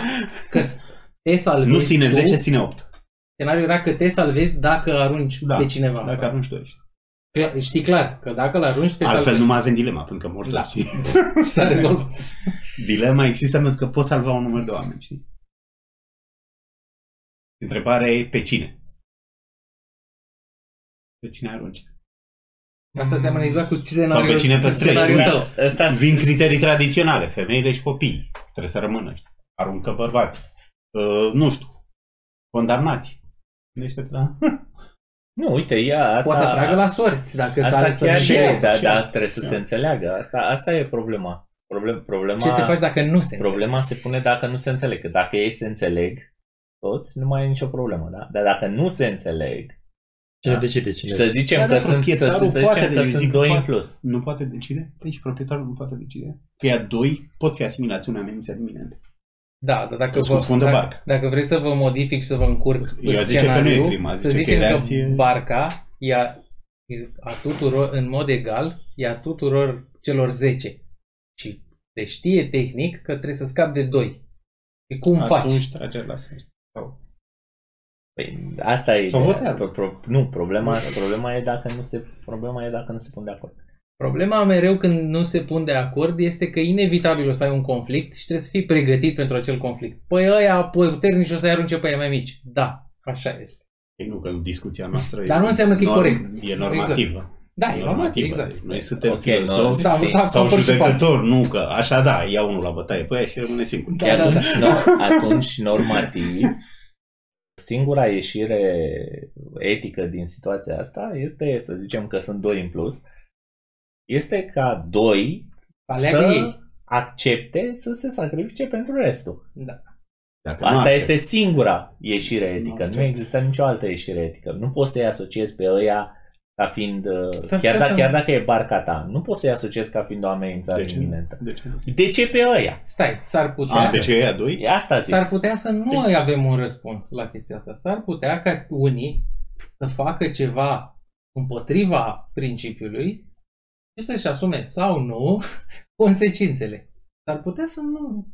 că te salvezi Nu ține 10, ține 8. Scenariul era că te salvezi dacă arunci da, pe cineva. dacă arunci 12. Cla- știi clar că dacă l arunci te Altfel salvezi. nu mai avem dilema, pentru că mor la toți. S-a rezolvat. dilema există pentru că poți salva un număr de oameni, știi? Întrebarea e pe cine? Pe cine arunci? Asta seamănă exact cu ce Sau pe cine păstrezi? Asta Vin criterii tradiționale, femeile și copii Trebuie să rămână. Aruncă bărbați. Uh, ă, nu știu. Condamnați. Gândește-te. Nu, uite, ea asta... Poate să tragă la sorți dacă Asta s-ar chiar să- este, dar și da, asta. trebuie să Și se asta. înțeleagă. Asta, asta e problema. Problem, problema, Ce te faci dacă nu se problema se pune dacă nu se înțeleg. Că dacă ei se înțeleg, toți, nu mai e nicio problemă, da? Dar dacă nu se înțeleg, Cine Da. decide? și Cine să zicem Da, că dar sunt, să, proprietarul să poate zicem că de- sunt zic că doi în poate. plus. Nu poate decide? Păi și proprietarul nu poate decide. Că ea doi pot fi asimilați unei amenințări iminente. Da, dar dacă, Îți vă, scufundă dacă, barca. dacă vreți să vă modific și să vă încurc Eu în zice că nu e scenariu, crimă, să zice că e zicem că, reacție- barca e a, e a tuturor, în mod egal, e a tuturor celor 10. Și se știe tehnic că trebuie să scapi de 2. Și cum faci? Atunci trage la sens. Sau... Păi, asta e Sau ideea. votează. Pro, pro, nu, problema, problema, e dacă nu se, problema e dacă nu se pun de acord. Problema mereu când nu se pun de acord este că inevitabil o să ai un conflict și trebuie să fii pregătit pentru acel conflict. Păi ăia puternici o să-i arunce pe ei mai mici. Da, așa este. Ei nu, că discuția noastră Dar nu înseamnă că e corect. E normativă. Da, e normativ, exact. Deci noi suntem Ok, okay, filozofi Da, Ei, s-a sau făcut și pe asta. judecători. Nu, că așa da, ia unul la bătaie pe aia și rămâne singur. Da, Și da, atunci, no, atunci, normativ, singura ieșire etică din situația asta este, să zicem că sunt doi în plus, este ca doi Aleagă să ei. accepte să se sacrifice pentru restul. Da. Dacă nu Asta accept, este singura ieșire etică. Nu, accept. există nicio altă ieșire etică. Nu poți să-i asociezi pe ăia ca fiind, uh, S-ar chiar, putea da, să- chiar dacă e barca ta, nu poți să-i asociezi ca fiind o amenințare De ce? iminentă. De ce? De ce pe ăia? Stai, s-ar putea... A, de ce ea doi? E Asta zic. S-ar putea să nu avem un răspuns la chestia asta. S-ar putea ca unii să facă ceva împotriva principiului și să-și asume sau nu consecințele. S-ar putea să nu.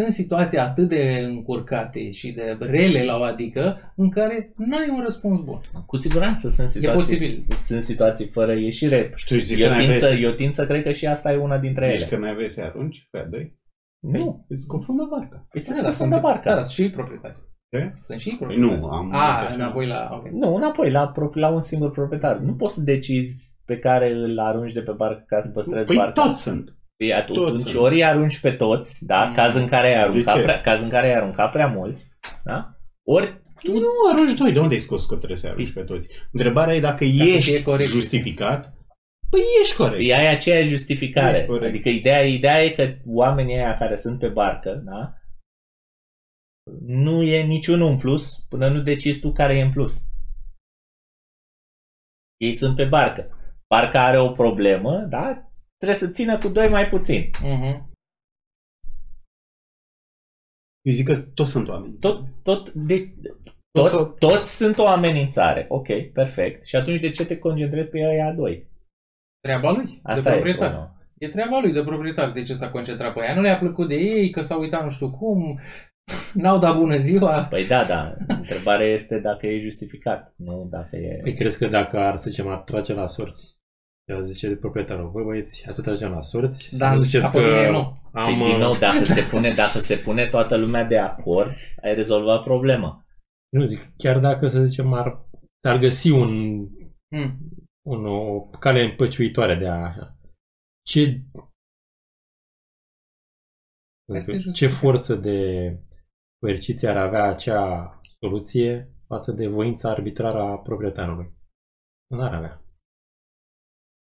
Sunt situații atât de încurcate și de rele la o adică în care n-ai un răspuns bun. Cu siguranță sunt situații, posibil. sunt situații fără ieșire. Și tu zici că Eu n-ai tind, voie să, să- eu tind să cred că și asta e una dintre Zici ele. că n-ai voie să-i arunci pe aia doi? Nu. Îți confundă barca. Păi să Da, se da, scufundă sunt, barca. da, da, sunt și ei proprietari. Ce? Sunt și ei Păi proprietari. nu, am... A, așa. înapoi la... ok. Nu, înapoi, la, pro- la un singur proprietar. Nu poți să decizi pe care îl arunci de pe barcă ca să păstrezi Păi barca. toți sunt. Păi atunci Toți sunt. ori îi arunci pe toți, da? Mm. Caz în care ai aruncat ce? prea, caz în care ai aruncat prea mulți, da? Ori Tu nu arunci doi. De unde ai scos că trebuie să arunci pe toți? Întrebarea e dacă fie ești corect. justificat. Păi ești corect. Ea e aceeași justificare. E corect. Adică ideea, ideea e că oamenii aia care sunt pe barcă, da? Nu e niciunul în plus până nu decizi tu care e în plus. Ei sunt pe barcă. Barca are o problemă, da? Trebuie să țină cu doi mai puțin. Mhm. Eu zic că toți sunt oameni. Tot, tot, de, Toți- tot, toți sunt o amenințare. Ok, perfect. Și atunci de ce te concentrezi pe ea doi? Treaba lui, Asta de e proprietar. problema. E treaba lui de proprietar. De ce s-a concentrat pe ea? Nu le-a plăcut de ei, că s-au uitat nu știu cum, n-au dat bună ziua. Păi da, da. Întrebarea este dacă e justificat, nu dacă e... Păi crezi că dacă ar, să zicem, ar trage la sorți, ar zice de proprietarul, băi băieți, hai să tragem la sorți, să Dar nu ziceți apoi că mine nu. am... Păi, din nou, uh, dacă se, pune, dacă se pune toată lumea de acord, ai rezolvat problema. Nu zic, chiar dacă, să zicem, ar, ar găsi un, Hmm. un, o cale împăciuitoare de a... Așa. Ce... Asta e Ce justificat. forță de coerciție ar avea acea soluție față de voința arbitrară a proprietarului? Nu ar avea.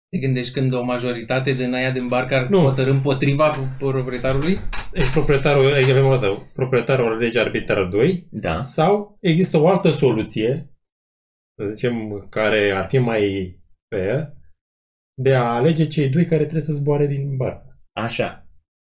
Te gândești când o majoritate din aia din barcă ar Nu. hotărâ împotriva proprietarului? Deci proprietarul, aici avem o dată, proprietarul alege arbitrar 2 Da. sau există o altă soluție, să zicem, care ar fi mai fair, de a alege cei doi care trebuie să zboare din barcă. Așa.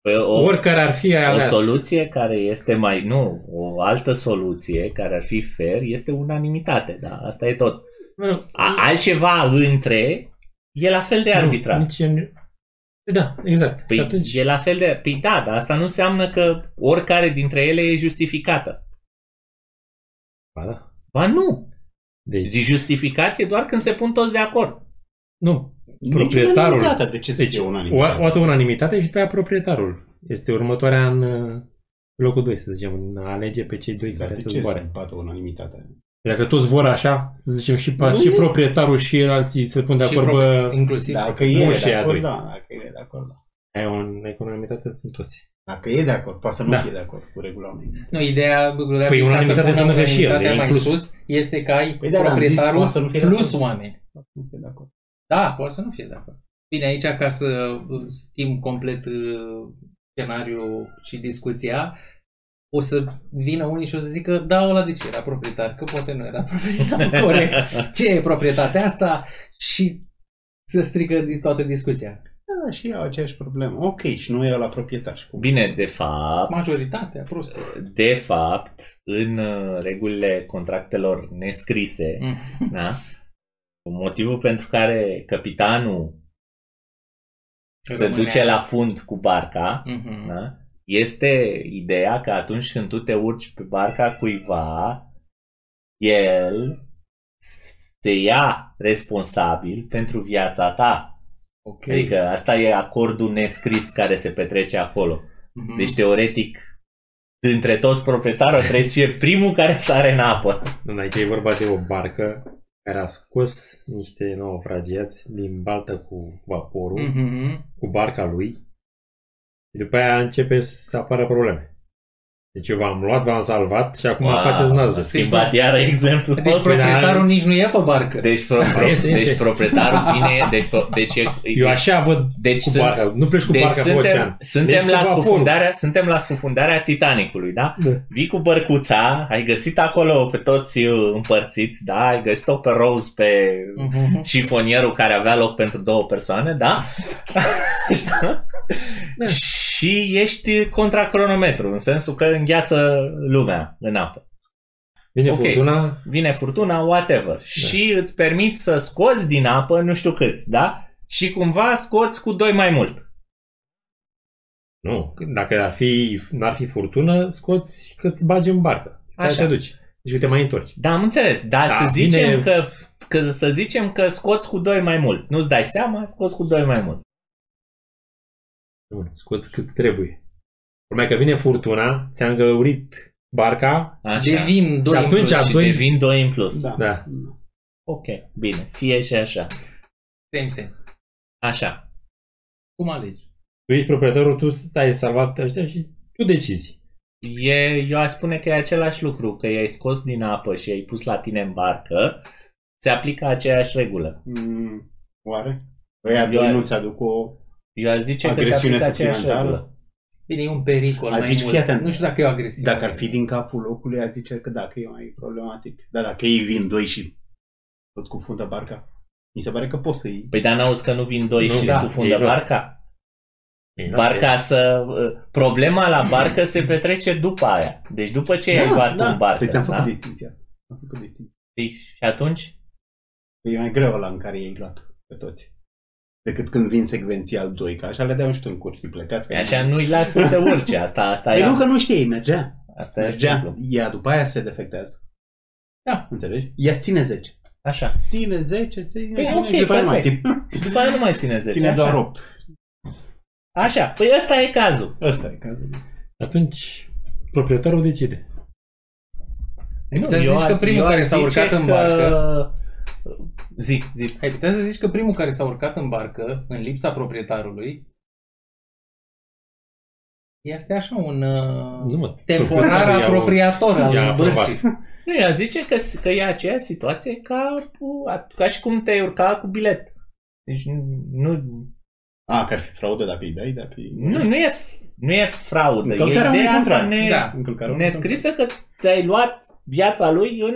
Păi o, Oricare ar fi aia o aleasă. soluție care este mai... Nu, o altă soluție care ar fi fair este unanimitate. Da, asta e tot. Nu, A, altceva între e la fel de arbitrar. Nu, nici în... Da, exact. Păi și atunci, e la fel de... Păi da, dar asta nu înseamnă că oricare dintre ele e justificată. Ba da. Ba nu. Deci, Zici justificat e doar când se pun toți de acord. nu. Nici Proprietarul. unanimitatea, De ce să Deci, fie o, unanimitate? o altă unanimitate și pe aia proprietarul. Este următoarea în uh, locul 2, să zicem, în a alege pe cei doi care de să ce să zboare. bată unanimitatea? Dacă toți vor așa, să zicem, și, pa- Nu și e. proprietarul și alții se pun de Și acord, pro- bă, Inclusiv. Dacă nu e și de ea acord, doi. da. Dacă e de acord, da. ai o economitate, sunt toți. Dacă e de acord, poate să nu Da. fie de acord cu regulamentul. Nu, ideea, ideea Păi ca unanimitate să pună înseamnă că și el unanimitatea e mai inclus. sus este că ai Păi da, dar am zis, proprietarul poate să nu fie de plus acord. oameni. Nu fie de acord. Da, poate să nu fie de acord. Bine, aici ca să schimb complet uh, scenariul și discuția, o să vină unii și o să zică, da, ăla de ce era proprietar? Că poate nu era proprietar corect. Ce e proprietatea asta? Și să strică dis- toată discuția. Da, și eu aceeași problemă. Ok, și nu e la proprietar. Și cum? Bine, de fapt, Majoritatea, prostă. de fapt, în uh, regulile contractelor nescrise, Mm. da? motivul pentru care capitanul se Rămânea. duce la fund cu barca, Mhm. da? este ideea că atunci când tu te urci pe barca cuiva, el se ia responsabil pentru viața ta. Ok. Adică asta e acordul nescris care se petrece acolo. Mhm. Deci, teoretic, dintre toți proprietarii trebuie să fie primul care sare în apă. Nu, aici e vorba de o barcă care a scos niște naufragiați din baltă cu vaporul, Mhm. cu barca lui. Și după aia începe să apară probleme. Deci eu v-am luat, v-am salvat și acum Wow, faceți a nazul. schimbat iar exemplu. Deci proprietarul nici nu e pe barcă. Deci, pro, pro, Este, este. deci proprietarul vine, deci, pro, deci, e, Eu așa văd deci cu sunt- barca. Nu pleci cu deci barca pe suntem, ocean. suntem, Mergi la cu vaporul. scufundarea, suntem la scufundarea Titanicului, da? Da. Vii cu bărcuța, ai găsit acolo pe toți uh, împărțiți, da? Ai găsit-o pe Rose pe Mhm. șifonierul care avea loc pentru două persoane, da? Da. Și ești contra cronometru, în sensul că îngheață lumea în apă. Vine Ok. furtuna, Vine furtuna, whatever. Da. Și îți permiți să scoți din apă nu știu câți, da? Și cumva scoți cu doi mai mult. nu, dacă ar fi, n-ar fi furtună, scoți cât bagi în barcă. Așa. Așa. te duci. Deci că te mai întorci. Da, am înțeles. Dar Da, să zicem vine- că, că să zicem că scoți cu doi mai mult. Nu-ți dai seama, scoți cu doi mai mult. Nu, scoți cât trebuie. Problema e că vine furtuna, ți-a îngăurit barca, Așa. Devin doi Și atunci în plus. și doi- devin doi în plus. Da. Da. Ok, bine. Fie și așa. Same, same. Așa. Cum alegi? tu ești proprietarul, tu stai salvat pe ăștia și tu decizi. E, eu aș spune că e același lucru, că i-ai scos din apă și i-ai pus la tine în barcă, se aplică aceeași regulă. Mm, oare? Ăia Eu- doi nu-ți aduc o... Eu aș zice că se Agresiune aplică aceeași suplimentară? regulă. Bine, e un pericol A mai zici, mult. fii atent. Nu știu dacă e o agresiune. Dacă ar fi din capul locului, a zice că dacă e mai problematic. Dar dacă ei vin doi și tot scufundă barca, mi se pare că poți să-i... Păi dar n-auzi că nu vin doi Nu, și da, scufundă ei nu. barca? Ei, Barca să... Problema la barcă se petrece după aia. Deci după ce ai luat în barcă. Păi ți-am făcut da? distinția asta. Am făcut distinția. Păi, Și atunci? Păi e mai greu ăla în care i-ai luat pe toți. Decât când vin secvențial doi, că așa le dau și tu în curs și plecați. Păi așa nu-i lasă să se urce. Asta, asta Păi e, nu că nu știi, mergea. asta e Mergea. simplu. Ea după aia se defectează. Da. Înțelegi? Ea ține 10. Așa. Ține 10, ține, Păi, ține ok, și după aia nu mai perfect. ține. Și după aia nu mai ține 10. Ține așa. doar 8. Așa. Păi ăsta e cazul. Ăsta e cazul. Atunci, proprietarul decide. Ai putea să zici că primul care s-a zice urcat în că- barcă... Zi, zi. Ai putea să zici că primul care s-a urcat în barcă, în lipsa proprietarului, este așa un uh, Nu, mă, temporar proprietarul ia o- apropriator al i-a aprobat. bărcii. Nu, ea zice că, că e aceeași situație ca, cu- ca și cum te-ai urca cu bilet. Deci nu, A, că ar fi fraudă dacă îi dai, dacă îi... nu, nu, e, nu e fraudă. E Încălcarea unui ideea asta contract. ne, Da. Încălcarea unui nescrisă că ți-ai luat viața lui în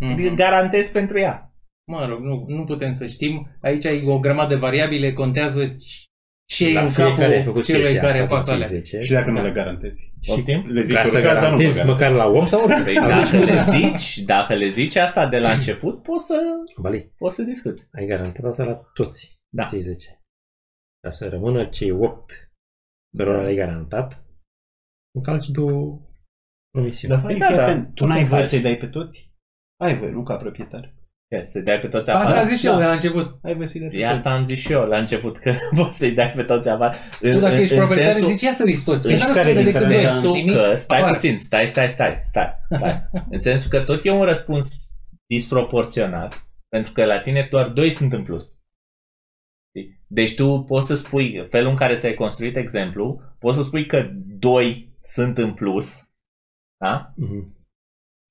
Mhm. garantezi pentru ea. Mă rog, nu, nu putem să știm. Aici e o grămadă de variabile, contează ce e La în fiecare ai capul făcut celui chestia care asta cu pasă alea. 10. Și dacă nu Da. le garantezi. Poftim? Le zici Ca să urcați, dar nu vă garantezi garantezi. măcar la om sau ori? Păi dacă le zici, dacă le zici asta de la început, poți să, Bali, poți să discuți. ai garantat asta la toți Da. cei 10. Ca să rămână cei 8 cărora le-ai garantat, încalci două promisiuni. Dar Păi fii da, da. atent, tu Cum n-ai voie faci? să-i dai pe toți? Ai voie, nu ca proprietar. Ce, Să dai pe toți Asta afară? a zis și eu Da. de la început. Ai voie să-i dai pe E toți. asta am zis și eu la început, că poți să-i dai pe toți afară. Tu dacă ești proprietar, zici ia să-i toți. În Că n-ar care răspunde decât diferența? de sensul nimic, că, stai afară. puțin, stai, stai, stai, stai, stai. în sensul că tot e un răspuns disproporționat, pentru că la tine doar doi sunt în plus. Știi? Deci tu poți să spui, felul în care ți-ai construit exemplu, poți să spui că doi sunt în plus, da? Mhm.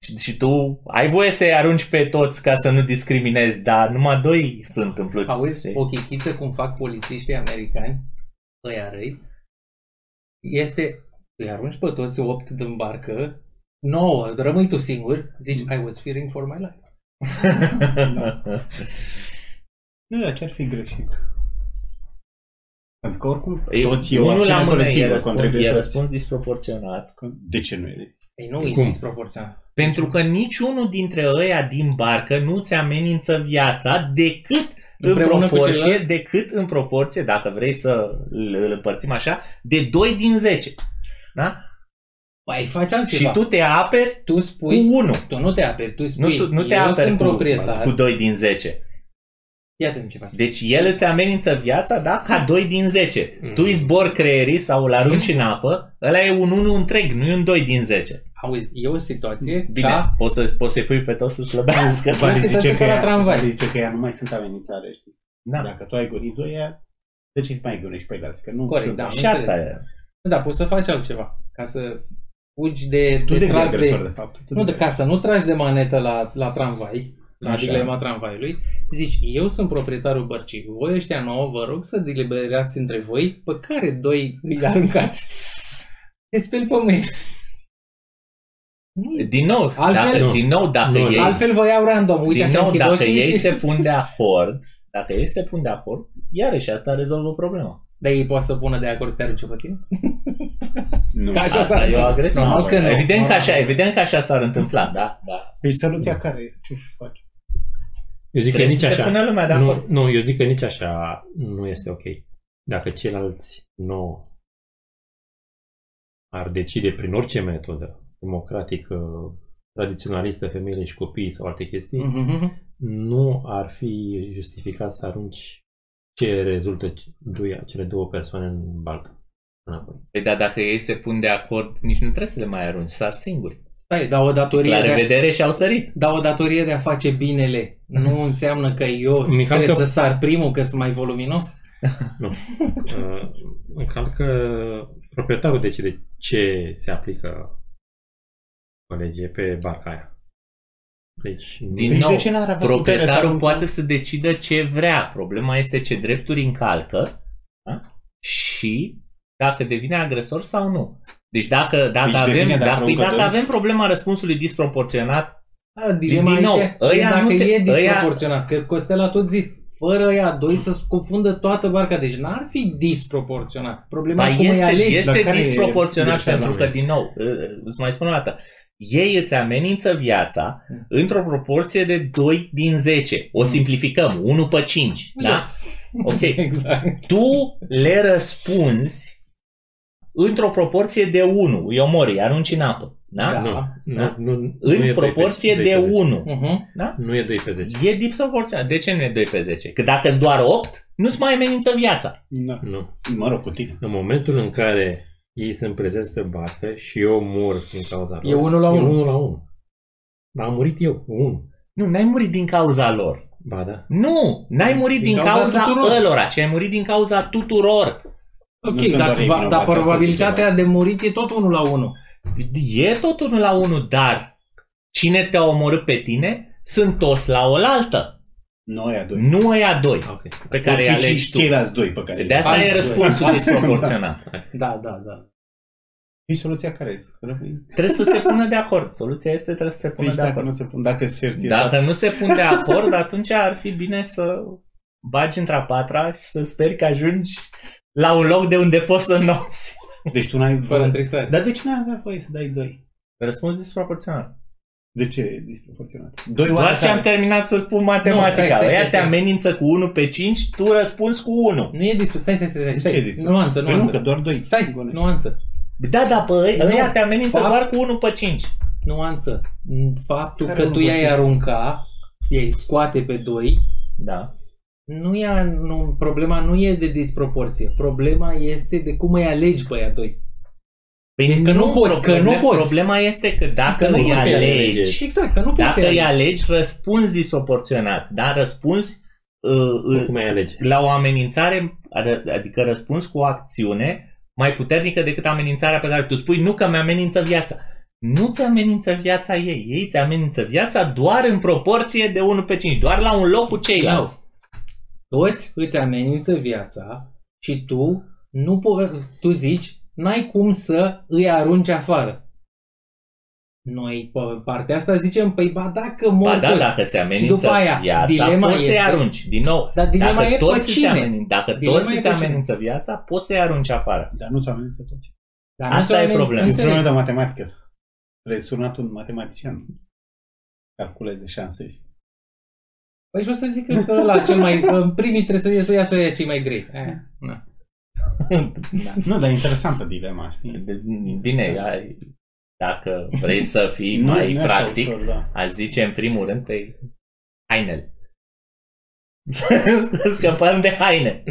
Și, și tu ai voie să-i arunci pe toți ca să nu discriminezi, dar numai doi sunt în plus. Auzi știi? o chichiță cum fac polițiștii americani, ăia răi, este îi arunci pe toți 8 din barcă, 9, rămâi tu singur, zici, I was fearing for my life. Nu, dar ce ar fi greșit? Pentru că oricum E, toți e o unul la acțiune mână e colectivă răspuns, contra e toți. răspuns disproporționat. De ce nu e? Ei, nu e Cum? disproporționat. Pentru că niciunul dintre ăia din barcă nu ți amenință viața decât în Împreună cu proporție, ceilalți? decât în proporție, dacă vrei să îl, îl împărțim așa, de 2 din 10. Da? Păi faci altceva. Și tu te aperi tu cu spui, 1. tu nu te aperi, tu Nu, spui, tu, nu te eu aperi sunt cu, proprietar. cu 2 din 10. Iată ceva. Deci el îți amenință viața, da, ca 2 din 10. Mm. Tu îi zbori creierii sau îl arunci în apă, ăla e un 1 întreg, nu e un 2 din 10. Auzi, e o situație Bine, ca... poți, să, poți să-i pui pe toți să slăbească. Vali Asta zice, se că ca la ea, tramvai. Vali zice că ea nu mai sunt amenințare, știi? Da. Dacă tu ai gonit doi ea, de ce să mai gonești pe alții? Că nu Corect, sunt da. Și asta e. Da, poți să faci altceva. Ca să fugi de, Tu de devii tras agresor, de... de fapt. Tu Nu, de devii- ca să nu tragi de manetă la, la tramvai, la Așa. dilema tramvaiului, zici, eu sunt proprietarul bărcii, voi ăștia nouă vă rog să deliberați între voi pe care doi îi aruncați. Te speli pe mâini. Nu e. Din nou, Altfel- dacă, Nu. din nou, dacă Nu, ei, Altfel vă iau random, uite din așa nou, închid dacă ochii ei și... se pun de acord, dacă ei se pun de acord, iarăși asta rezolvă problema. Dar ei poate să pună de acord să te arunce pe tine? Nu. Ca așa Asta s-ar e o întâmpla. agresiune. Normal că nu. Evident că așa, Normal. evident că așa s-ar întâmpla, da, da. Păi soluția care e? Ce să faci? Eu zic că Trebuie nici să se așa. pună lumea de nu, acord. nu, eu zic că nici așa nu este ok. Dacă ceilalți nu ar decide prin orice metodă, democratică, tradiționalistă, femeile și copiii sau alte chestii, Mhm. nu ar fi justificat să arunci ce rezultă doi, cele două persoane în baltă. Înapoi. Păi da, dacă ei se pun de acord, nici nu trebuie să le mai arunci, sar singuri. Stai, dar o datorie La de a, revedere și au sărit. dar o datorie de a face binele nu înseamnă că eu Mi-e cam trebuie că- să sar primul că sunt mai voluminos? Uh, încalcă proprietarul decide ce se aplică pe lege pe barca aia. Deci, Din Deci nou, de ce n-ar avea putere să proprietarul aruncă? poate să decidă ce vrea. Problema este ce drepturi încalcă da? și dacă devine agresor sau nu. Deci dacă, dacă, Deci avem, devine dacă dacă, aruncă dacă doi? avem problema răspunsului disproporționat, Da, dilema din nou, aici ăia e dacă nu te- e ăia- disproporționat. Că Costel a tot zis, fără ea doi să scufundă toată barca. Deci n-ar fi disproporționat. Problema ba e cum este, îi alegi. este Dar care e disproporționat greșeala pentru că, mea? din nou, î- îți mai spun o dată, ei îți amenință viața Mm. într-o proporție de 2 din 10. O simplificăm, 1 pe 5. Da? Yes. Ok. exact. tu le răspunzi într-o proporție de 1. Îi omori, îi arunci în apă. Da? Da. nu, nu, Da. nu, nu În e doi proporție pe, de doi pe 10. 1. Uh-huh. Da? Nu e 2 pe 10. E disproporționat. De ce nu e 2 pe 10? Că dacă îți doar 8, nu-ți mai amenință viața. Da. Nu. Mă rog, cu tine. În momentul în care ei sunt prezenți pe barcă și eu mor din cauza lor. E unul la E unul. 1 la 1. Dar am murit eu, 1. Nu, n-ai murit din cauza lor. Ba da. Nu, n-ai murit din, Din cauza cauza, tuturor. ălora, ci ai murit din cauza tuturor. Ok, Nu sunt dar, doar ei va, vinovați, dar asta probabilitatea zice, de murit e tot unul la unul. E tot unul la unul, dar cine te-a omorât pe tine sunt toți la oaltă. Noi a doi. Nu ăia doi Ok. pe Pot care îi fi alegi și tu. ceilalți doi pe care De asta Alți e doi. răspunsul disproporționat. Da, da, da. E soluția care este? Să rămâi. Trebuie să se pună de acord. Soluția este trebuie să se pună Deci de dacă acord. nu se pun, dacă se ție Dacă nu se pun de acord, atunci ar fi bine să bagi într-a patra și să speri că ajungi la un loc de unde poți să noți. Deci tu n-ai Fără voie. întristare. Dar de ce n-ai avea voie să dai doi? Răspuns disproporționat. De ce e disproporționat? Doi Doar oameni ce am care- terminat să spun Nu, matematica. stai, stai, Ăia stai, te stai. amenință cu 1 pe 5, tu răspunzi cu 1. Nu e dispu... Stai, stai, stai, stai. De ce e stai. dispu- Nuanță, Păi nu, nuanță. că doar doi. Stai, gonești. nuanță. Da, da, pe ăia, Nu, ăia te amenință fapt- doar cu 1 pe 5. Nuanță. Faptul Care că unul tu pe i-ai cinci? arunca, i-ai scoate pe doi, Da. Nu e, nu, problema nu e de disproporție. Problema este de cum îi alegi pe aia doi. Păi că nu poți, că nu poți. Problema este că dacă Că nu îi poți să-i alegi, Exact, că nu poți dacă să îi alegi, răspunzi disproporționat. Da? Răspunzi uh, uh, Cum ai alege? la o amenințare, adică răspunzi cu o acțiune mai puternică decât amenințarea pe care tu spui, nu că mi-amenință viața. Nu ți amenință viața ei. Ei ți amenință viața doar în proporție de 1 pe 5, doar la un loc cu ceilalți. Toți îți amenință viața și tu nu po- tu zici n-ai cum să îi arunci afară. Noi, pe partea asta, zicem, păi ba dacă mor Ba da, toți. dacă ți Și amenință după aia, viața, dilema poți să-i este- arunci. Din nou, Dar dilema dacă e pe toți, îți cine? amenință, dacă Dilema toți e îți pe cine? amenință viața, poți să-i arunci afară. Dar nu ți amenință toți. Dar Asta nu e se problema. E înțeleg. problemă de matematică. Trebuie sunat un matematician. Calculeze șanse. Păi și o să zic că ăla cel mai... în primii trebuie să ia să ia cei mai grei. Eh, na. Nu, dar e interesantă dilema, știi? De- Bine, ai- dacă vrei să fii Nu- mai nu e așa practic, ușor, da. aș zice în primul rând pe hainele. Scăpăm de haine.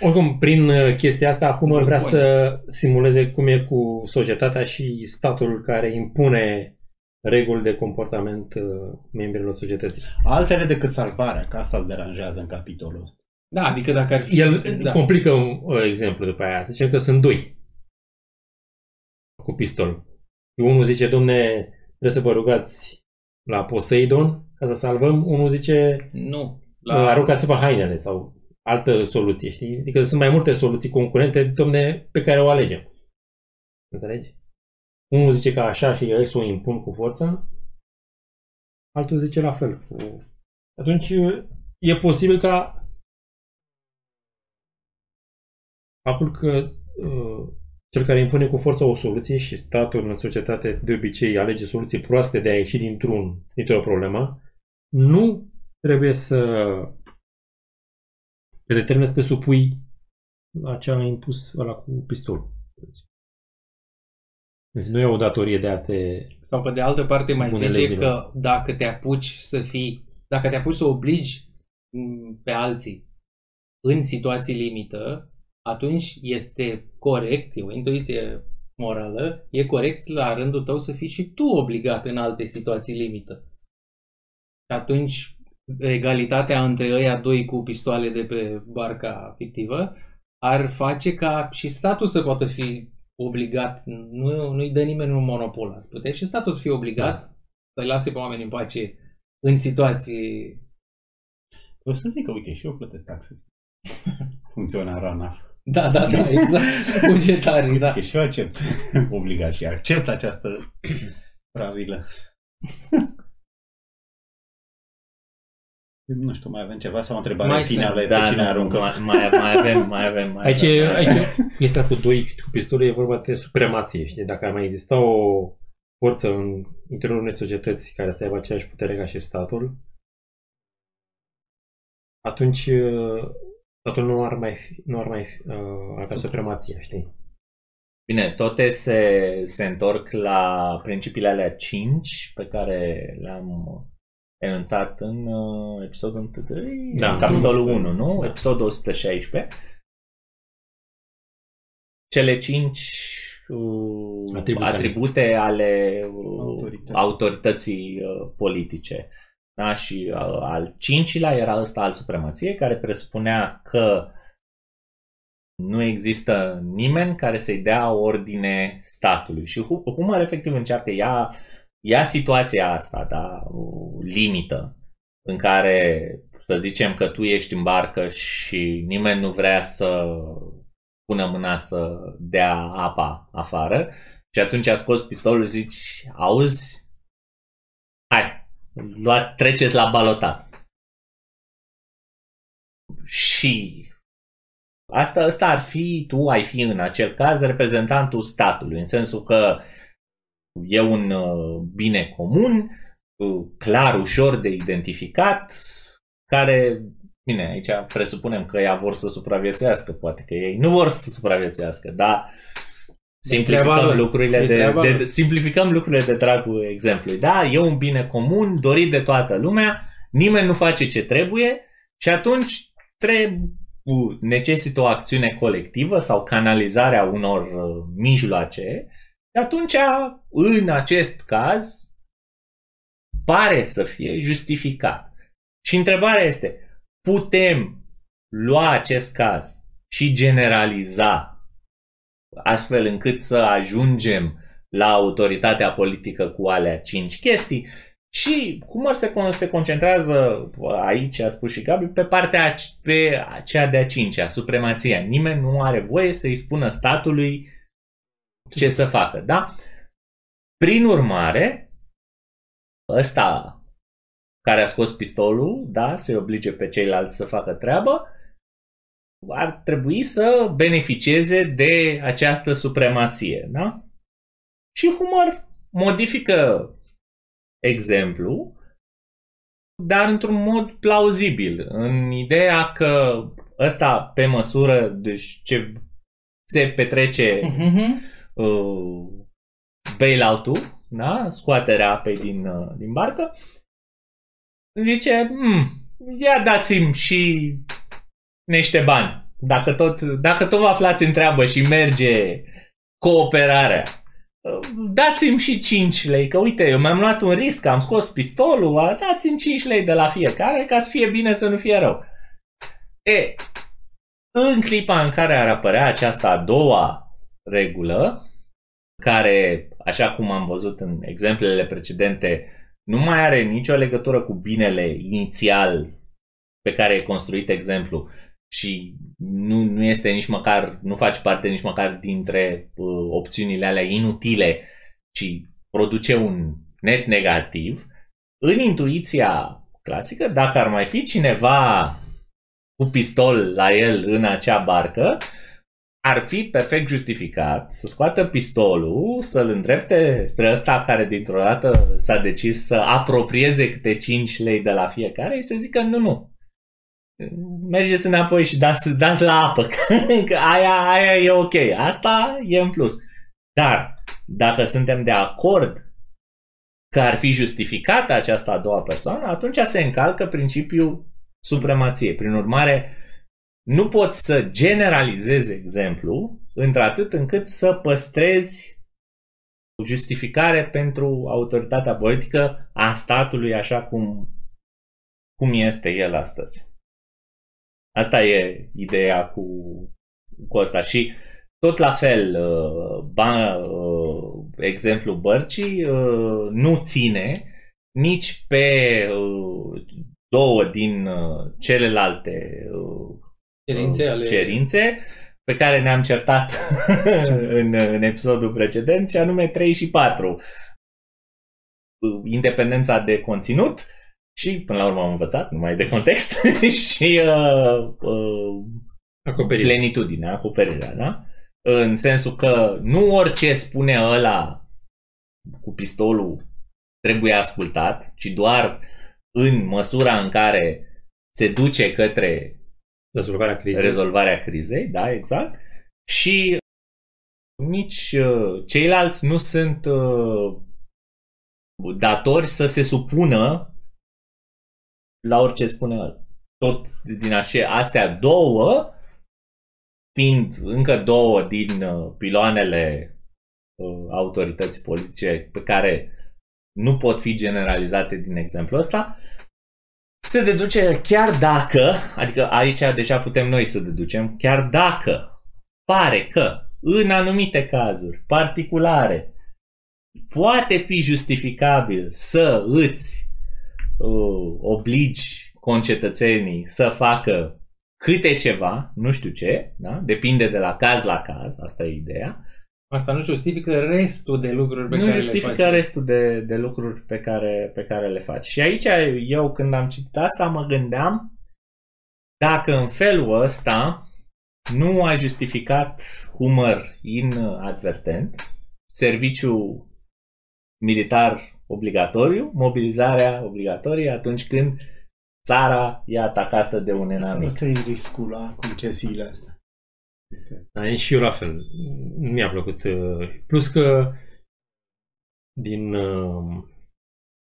Oricum, prin uh, chestia asta, Hummer vrea Bun. să simuleze cum e cu societatea și statul care impune reguli de comportament uh, membrilor societății. Altele decât salvarea, că asta îl deranjează în capitolul ăsta. Da, adică dacă ar fi... El da. complică un uh, exemplu după aia. Zicem că sunt doi cu pistol. Și unul zice, domne, trebuie să vă rugați la Poseidon ca să salvăm. Unul zice, Nu. la... aruncați-vă hainele sau altă soluție, știi? Adică sunt mai multe soluții concurente, domne, pe care o alegem. Înțelegi? Unul zice că așa și ei să o impun cu forța, altul zice la fel. Cu... Atunci e posibil ca faptul că uh, cel care impune cu forța o soluție și statul în societate de obicei alege soluții proaste de a ieși dintr-un, dintr-o problemă, nu trebuie să te determine să te supui la ce a impus ăla cu pistolul. Deci nu e o datorie de a te... Sau pe de altă parte mai Bune zice legilor. că dacă te apuci să fii, dacă te apuci să obligi m, pe alții în situații limită, atunci este corect, e o intuiție morală, e corect la rândul tău să fii și tu obligat în alte situații limită. Și atunci egalitatea între ăia doi cu pistoale de pe barca fictivă ar face ca și statul să poată fi obligat, nu, nu-i dă nimeni un monopol. Ar putea și statul să fie obligat da. să-i lase pe oameni în pace în situații... O să zic că, uite, și eu plătesc taxe. Funcționar ANAF. Da, da, da, exact. Bugetarii, da. Că și eu accept obligația, accept această pravilă. Nu știu, mai avem ceva sau o întrebare Mai finală sunt. pe Da, cine da, aruncă? mai, mai, mai avem, mai avem. Mai Aici, avem. e- aici este cu doi cu pistole, e vorba de supremație, știi? Dacă ar mai exista o forță în interiorul unei societăți care să aibă aceeași putere ca și statul, atunci uh, statul nu ar mai fi, nu ar mai fi, uh, avea supremație, știi? Bine, toate se, se întorc la principiile alea 5 pe care le-am enunțat în uh, episodul 1, Da. capitolul 1, nu? Da. Episodul 116. Cele 5 uh, Atribute atribute ale uh, Autorității. autorității uh, politice. Da? Și uh, al cincilea era ăsta al supremației, care presupunea că nu există nimeni care să-i dea ordine statului. Și Hu- Humor efectiv încearcă, ia, ia situația asta, da, o limită, în care să zicem că tu ești în barcă și nimeni nu vrea să pună mâna să dea apa afară și atunci a scos pistolul și zici, auzi, hai, luat, treceți la balotat. Și Asta, asta ar fi, tu ai fi în acel caz reprezentantul statului, în sensul că e un uh, bine comun, uh, clar, ușor de identificat, care, bine, aici presupunem că ea vor să supraviețuiască, poate că ei nu vor să supraviețuiască, dar treaba simplificăm lor. lucrurile E de, treaba de, lor. de, simplificăm lucrurile de dragul exemplului. Da, e un bine comun, dorit de toată lumea, nimeni nu face ce trebuie și atunci trebuie necesită o acțiune colectivă sau canalizarea unor uh, mijloace, și atunci, în acest caz, pare să fie justificat. Și întrebarea este, putem lua acest caz și generaliza astfel încât să ajungem la autoritatea politică cu alea cinci chestii și cum se, con- se concentrează aici, a spus și Gabi, pe partea ac- pe aceea de-a cincea, supremația. Nimeni nu are voie să-i spună statului ce să facă, da? Prin urmare, ăsta care a scos pistolul, da, să-i oblige pe ceilalți să facă treabă, ar trebui să beneficieze de această supremație, da? Și Humor modifică exemplu, dar într-un mod plauzibil, în ideea că ăsta pe măsură, deci ce se petrece Mhm. Uh, bailout-ul, da? scoaterea apei din, uh, din barcă, zice, hmm, ia dați-mi și niște bani. Dacă tot, dacă tot vă aflați în treabă și merge cooperarea, uh, dați-mi și 5 lei, că uite, eu mi-am luat un risc, am scos pistolul, a, dați-mi 5 lei de la fiecare ca să fie bine să nu fie rău. E, în clipa în care ar apărea această a doua regulă, care, așa cum am văzut în exemplele precedente, nu mai are nicio legătură cu binele inițial pe care e construit exemplu și nu, nu este nici măcar, nu face parte nici măcar dintre uh, opțiunile alea inutile, ci produce un net negativ, în intuiția clasică, dacă ar mai fi cineva cu pistol la el în acea barcă, ar fi perfect justificat să scoată pistolul, să-l îndrepte spre ăsta care dintr-o dată s-a decis să apropieze câte 5 lei de la fiecare și să zică nu, nu. Mergeți înapoi și dați, dați la apă, că aia, aia e ok, asta e în plus. Dar dacă suntem de acord că ar fi justificată această a doua persoană, atunci se încalcă principiul supremației. Prin urmare, nu poți să generalizezi exemplu într-atât încât să păstrezi o justificare pentru autoritatea politică a statului așa cum, cum este el astăzi. Asta e ideea cu, cu asta. Și tot la fel, uh, ba, uh, exemplu bărcii uh, nu ține nici pe două din celelalte Cerințe ale... cerințe pe care ne-am certat în, în episodul precedent, și anume 3 și 4. Independența de conținut și, până la urmă, am învățat, numai de context, și uh, uh, Acoperire. plenitudinea, acoperirea, da? În sensul că nu orice spune ăla cu pistolul trebuie ascultat, ci doar în măsura în care se duce către Rezolvarea crizei. rezolvarea crizei, da, exact. Și nici uh, ceilalți nu sunt uh, datori să se supună la orice spune el. Tot din ace- astea două, fiind încă două din uh, piloanele uh, autorității politice pe care nu pot fi generalizate din exemplul ăsta, se deduce chiar dacă, adică aici deja putem noi să deducem, chiar dacă pare că în anumite cazuri particulare poate fi justificabil să îți uh, obligi concetățenii să facă câte ceva, nu știu ce, da? depinde de la caz la caz, asta e ideea, Asta nu justifică restul de lucruri pe nu care justifică le faci. restul de, de lucruri pe care, pe care le faci. Și aici eu când am citit asta mă gândeam dacă în felul ăsta nu a justificat humor inadvertent serviciu militar obligatoriu, mobilizarea obligatorie atunci când țara e atacată de un Asta, enamic. asta e riscul la concesiile astea. Este... Da, e și eu la fel. Nu mi-a plăcut. uh, Plus că din... uh,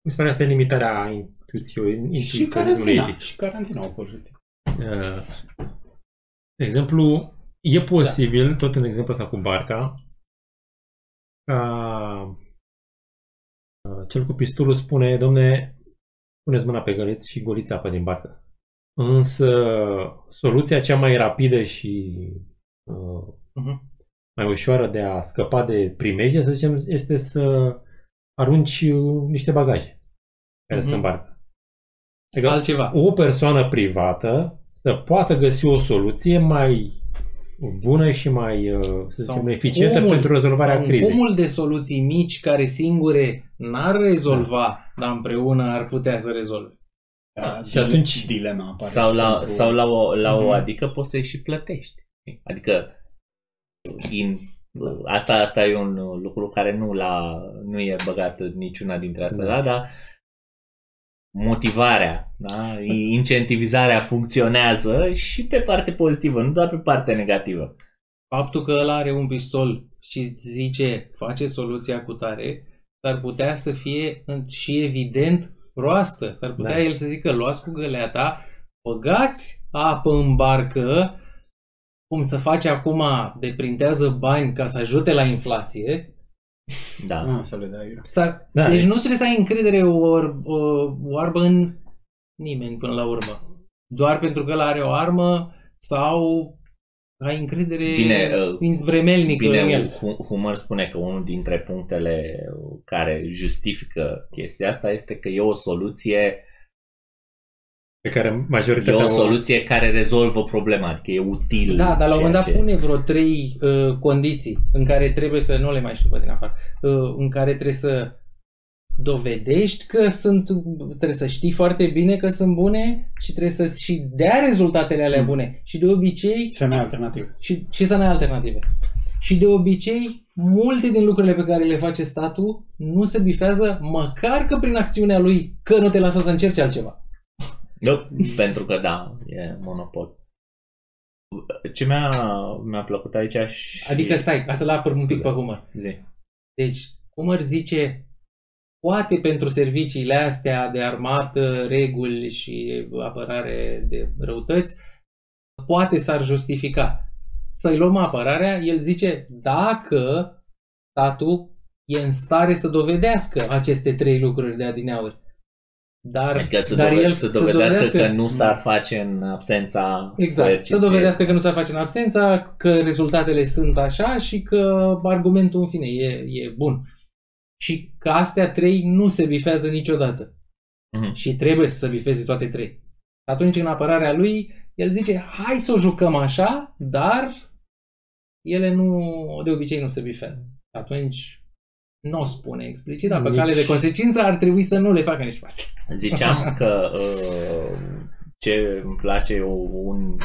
Mi se pare asta e limitarea intuiției. Și intuiționismului carantina. etic. Și carantina au fost justificat. Uh, De exemplu, e posibil, tot în exemplu ăsta cu barca, ca uh, cel cu pistolul spune, domne, puneți mâna pe găleț și goliți apă din barcă. Însă soluția cea mai rapidă și uh, Mhm. mai ușoară de a scăpa de primejdie, să zicem, este să arunci uh, niște bagaje care sunt în Mhm. barcă. Adică Altceva. o persoană privată să poată găsi o soluție mai bună și mai, uh, să Sau zicem, eficientă cumul- pentru rezolvarea sau un crizei. cumul de soluții mici care singure n-ar rezolva, dar împreună ar putea să rezolve. Da, și atunci- dilema apare Sau și la, pentru- sau la o, la o Mhm. adică poți să-i și plătești. Adică din, asta, asta e un lucru care nu, la, nu e băgat în niciuna dintre astea, Da. da, dar motivarea, da? incentivizarea funcționează și pe parte pozitivă, nu doar pe parte negativă. Faptul că ăla are un pistol și îți zice face soluția cu tare, s-ar putea să fie în- și evident proastă. S-ar putea Da. el să zică luați cu găleata, băgați apă în barcă, cum să face acum, deprintează bani ca să ajute la inflație, Da. Nu, să le dai. S-ar... Da, deci, deci- nu trebuie să ai încredere or, o, oarbă în nimeni până la urmă. Doar pentru că el are o armă sau ai încredere Bine, uh, vremelnică în Bine, el. Hu- Humor spune că unul dintre punctele care justifică chestia asta este că e o soluție pe care e majoritatea o soluție care rezolvă problema, adică e util. Da, dar la un moment dat ceea ce- pune vreo trei uh, condiții în care trebuie să, nu le mai știu pe din afară, uh, în care trebuie să dovedești că sunt, trebuie să știi foarte bine că sunt bune și trebuie să și dea rezultatele alea Mm. bune. Și de obicei Să ne alternativ. și, și să ne ai alternative. Și de obicei, multe din lucrurile pe care le face statul nu se bifează măcar că prin acțiunea lui, că nu te lasă să încerci altceva. Nu, pentru că da, e monopol. Ce mi-a, mi-a plăcut aici și... Adică stai, ca să-l apăr un pic Scuze. pe Humăr. Zi. Deci, Humăr zice, poate pentru serviciile astea de armată, reguli și apărare de răutăți, poate s-ar justifica. Să-i luăm apărarea, el zice, dacă statul e în stare să dovedească aceste trei lucruri de adineauri. Dar, Adică să, dar doved- el să dovedească că nu s-ar face în absența Exact. Să coerciției. dovedească că nu s-ar face în absența, că rezultatele sunt așa și că argumentul în fine e, e bun. Și că astea trei nu se bifează niciodată. Mhm. Și trebuie să se bifeze toate trei. Atunci, în apărarea lui, el zice, hai să o jucăm așa, dar ele nu, de obicei nu se bifează. Atunci, nu o spune explicit, dar pe Nici- cale de consecință ar trebui să nu le facă nici pe astea. Ziceam că uh, ce îmi place e un,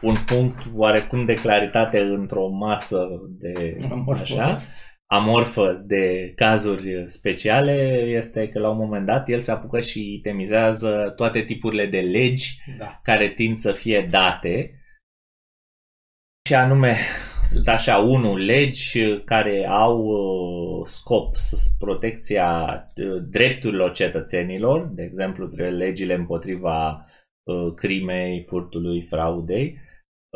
un punct oarecum de claritate într-o masă de Amorfă. așa, amorfă de cazuri speciale este că la un moment dat el se apucă și itemizează toate tipurile de legi Da. care tind să fie date și anume sunt așa, unu, legi care au uh, scop s- protecția uh, drepturilor cetățenilor, de exemplu, dre- legile împotriva uh, crimei, furtului, fraudei,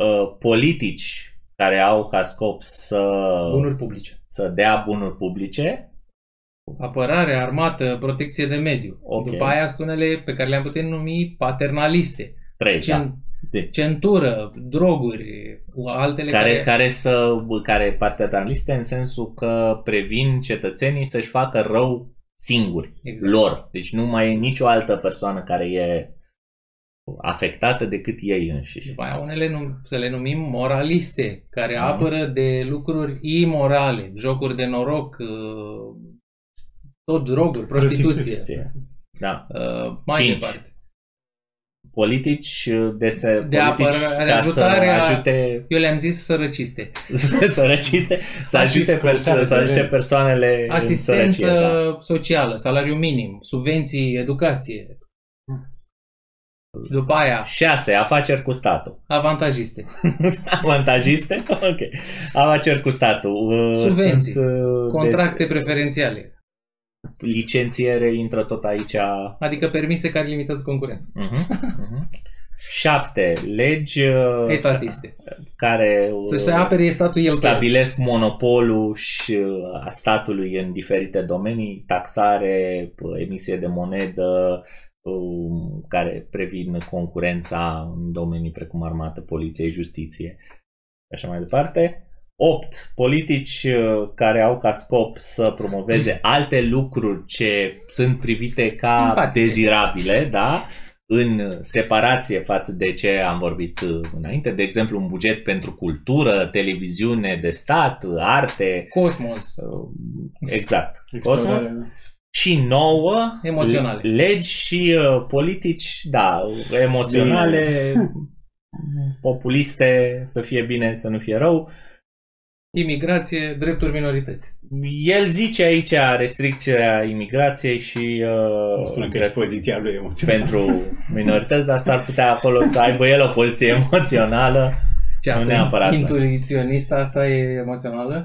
uh, politici care au ca scop să, Bunuri publice. să dea bunuri publice, Apărare, armată, protecție de mediu. Ok. După aia sunt unele pe care le-am putea numi paternaliste. trei, da. Cen- De- centură, droguri, altele care, care... care să care paternaliste în sensul că previn cetățenii să-și facă rău singuri, Exact. lor. Deci nu mai e nicio altă persoană care e afectată decât ei înșiși. După aia unele num- să le numim moraliste, care Mhm. apără de lucruri imorale, jocuri de noroc, uh, tot droguri, prostituție. Prostituție. Da. Uh, mai Cinci. departe. Politici de, se, De politici apărare, ca să ajutarea- ajute Eu le-am zis sărăciste. sărăciste, să ajute, perso- să ajute persoanele în Asistență sărăcie. Da. socială, salariu minim, subvenții, educație. Și după aia, 6. Afaceri cu statul. avantajiste. Avantajiste? Ok. Afaceri cu statul. Uh, Subvenții. Sunt, uh, Contracte des- preferențiale. Licențiere intră tot aici. Adică permise care limitează concurența. Uh-huh, uh-huh. 7. Legi uh, Etatiste. care uh, Să se apere statul el pe el. stabilesc monopolul și uh, a statului în diferite domenii, taxare, p- emisie de monedă, um, care previn concurența în domenii precum armată, poliție, justiție și așa mai departe. 8. Politici uh, care au ca scop să promoveze alte lucruri ce sunt privite ca Simpatice. dezirabile, da? în separație față de ce am vorbit uh, înainte, de exemplu un buget pentru cultură, televiziune de stat, arte, Cosmos. uh, exact, Explorare, cosmos, da. și nouă Emoționale. legi și uh, politici, da, emoționale, populiste, să fie bine, să nu fie rău. Imigrație, drepturi minorități. El zice aici restricția imigrației și uh, Spune că și drept- poziția lui emoțională. pentru minorități, dar s-ar putea acolo să aibă el o poziție emoțională. Ce Nu asta neapărat, e da. intuiționist, asta e emoțională?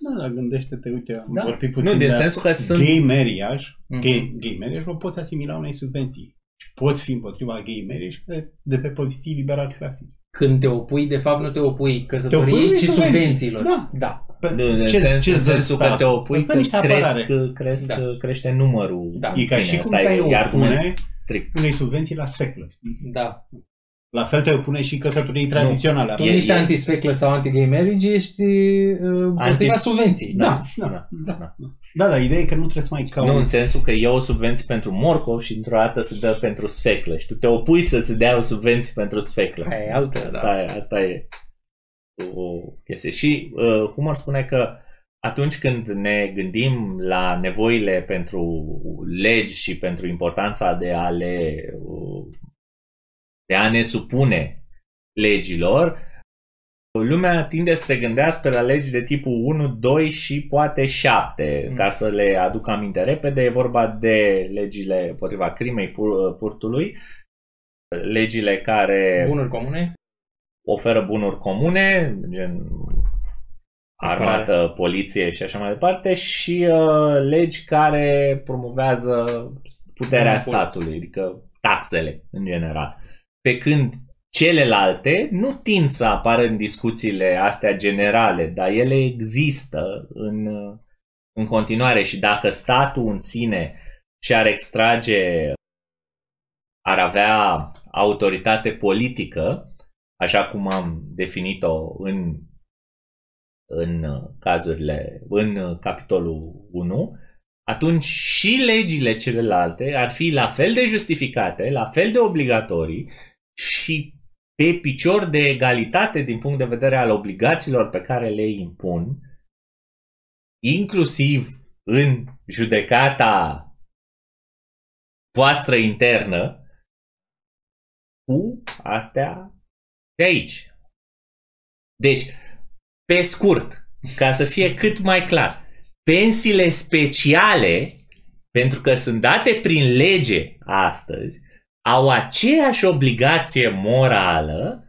Da, dar gândește-te, uite, am Da. vorbit puțin Nu, din de sensul că sunt... gay marriage, Mhm. gay, gay marriage o poți asimila unei subvenții. Și poți fi împotriva gay marriage pe, de pe poziții liberal clasice. Când te opui, de fapt nu te opui Te căsătoriei, opui unei ci subvenții. subvențiilor. Da. da. Pe, Nu, în sens, în sensul că te opui, Asta că niște cresc, apărare. cresc, Da. crește numărul Da. în E ca sine. și cum Asta te-ai e, e argument opune strict. unei subvenții la sfeclă. știi? Da. La fel te opune și căsătoriei tradiționale. Tu E- nu ești e- anti-speclă sau anti-gay marriage, ești uh, împotriva Anti- subvenții. Da, da, da. Da, da, dar ideea e că nu trebuie să mai cauți. Nu în sensul că e o subvenție pentru morcov și într-o dată se dă pentru sfeclă și tu te opui să se dea o subvenție pentru sfeclă. Aia e altă, Asta, da. e, asta e o chestie. Și uh, Humor spune că atunci când ne gândim la nevoile pentru legi și pentru importanța de a le uh, de a ne supune legilor, lumea tinde să se gândească la legi de tipul 1, 2 și poate 7. Mm. Ca să le aduc aminte repede, e vorba de legile împotriva crimei, fur, furtului, legile care Bunuri comune? oferă bunuri comune, gen armată, poliție și așa mai departe, și uh, legi care promovează puterea Monopol. statului, adică taxele în general. Pe când celelalte nu tind să apară în discuțiile astea generale, dar ele există în, uh, în continuare și dacă statul în sine și-ar extrage, ar avea autoritate politică, așa cum am definit-o în, în uh, cazurile, în uh, capitolul 1, atunci și legile celelalte ar fi la fel de justificate, la fel de obligatorii și pe picior de egalitate din punct de vedere al obligațiilor pe care le impun, inclusiv în judecata voastră internă, cu astea de aici. Deci, pe scurt, ca să fie cât mai clar, pensiile speciale, pentru că sunt date prin lege astăzi, au aceeași obligație morală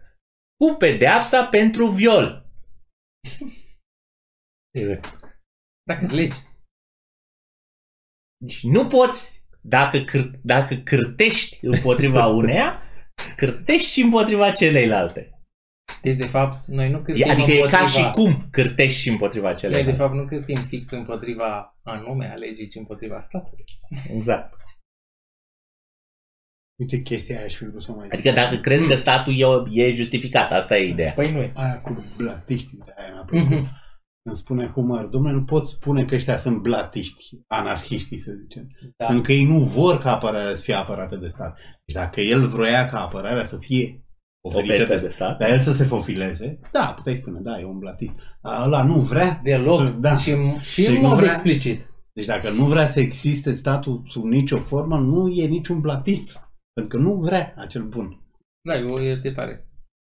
cu pedeapsa pentru viol. Exact. Dacă îți legi. Deci nu poți, dacă, câr- dacă cârtești împotriva uneia, cârtești și împotriva celeilalte. Deci, de fapt, noi nu cârtim E- Adică e împotriva... ca și cum cârtești și împotriva Noi, de celeilalte. fapt, nu cârtim fix împotriva anume a legii, ci împotriva statului. Exact. Uite, chestia aia aș fi vrut să o mai zic. Adică dacă crezi că statul e, e justificat, asta e ideea. Păi nu e. Aia cu blatiști, de aia mi-a plăcut. Mhm. Îmi spune Humor, domnule, nu pot spune că ăștia sunt blatiști, anarhiștii, să zicem. Da. Pentru că ei nu vor ca apărarea să fie apărată de stat. Deci dacă el vroia ca apărarea să fie oferită Oferită de de stat. dar el să se fofileze, da, puteai spune, da, e un blatist. Dar ăla nu vrea. Deloc. Da. Și, și Deci în nu mod vrea- explicit. Deci dacă nu vrea să existe statul sub nicio formă, nu e niciun blatist. Pentru că nu vrea acel bun. Da, e o e tare.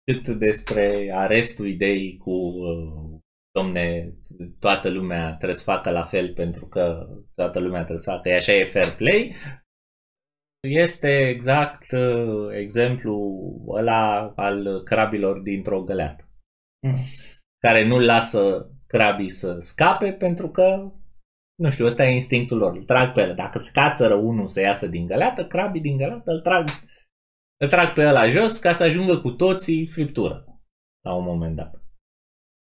Cât despre arestul ideii cu uh, domne, toată lumea trebuie să facă la fel pentru că toată lumea trebuie să facă, e așa e fair play, este exact uh, exemplu ăla al crabilor dintr-o găleată, Mm. care nu lasă crabii să scape pentru că nu știu, ăsta e instinctul lor, îl trag pe el. Dacă se cațără unul să iasă din găleată, crabii din găleată îl trag, îl trag pe ăla jos ca să ajungă cu toții friptură la un moment dat.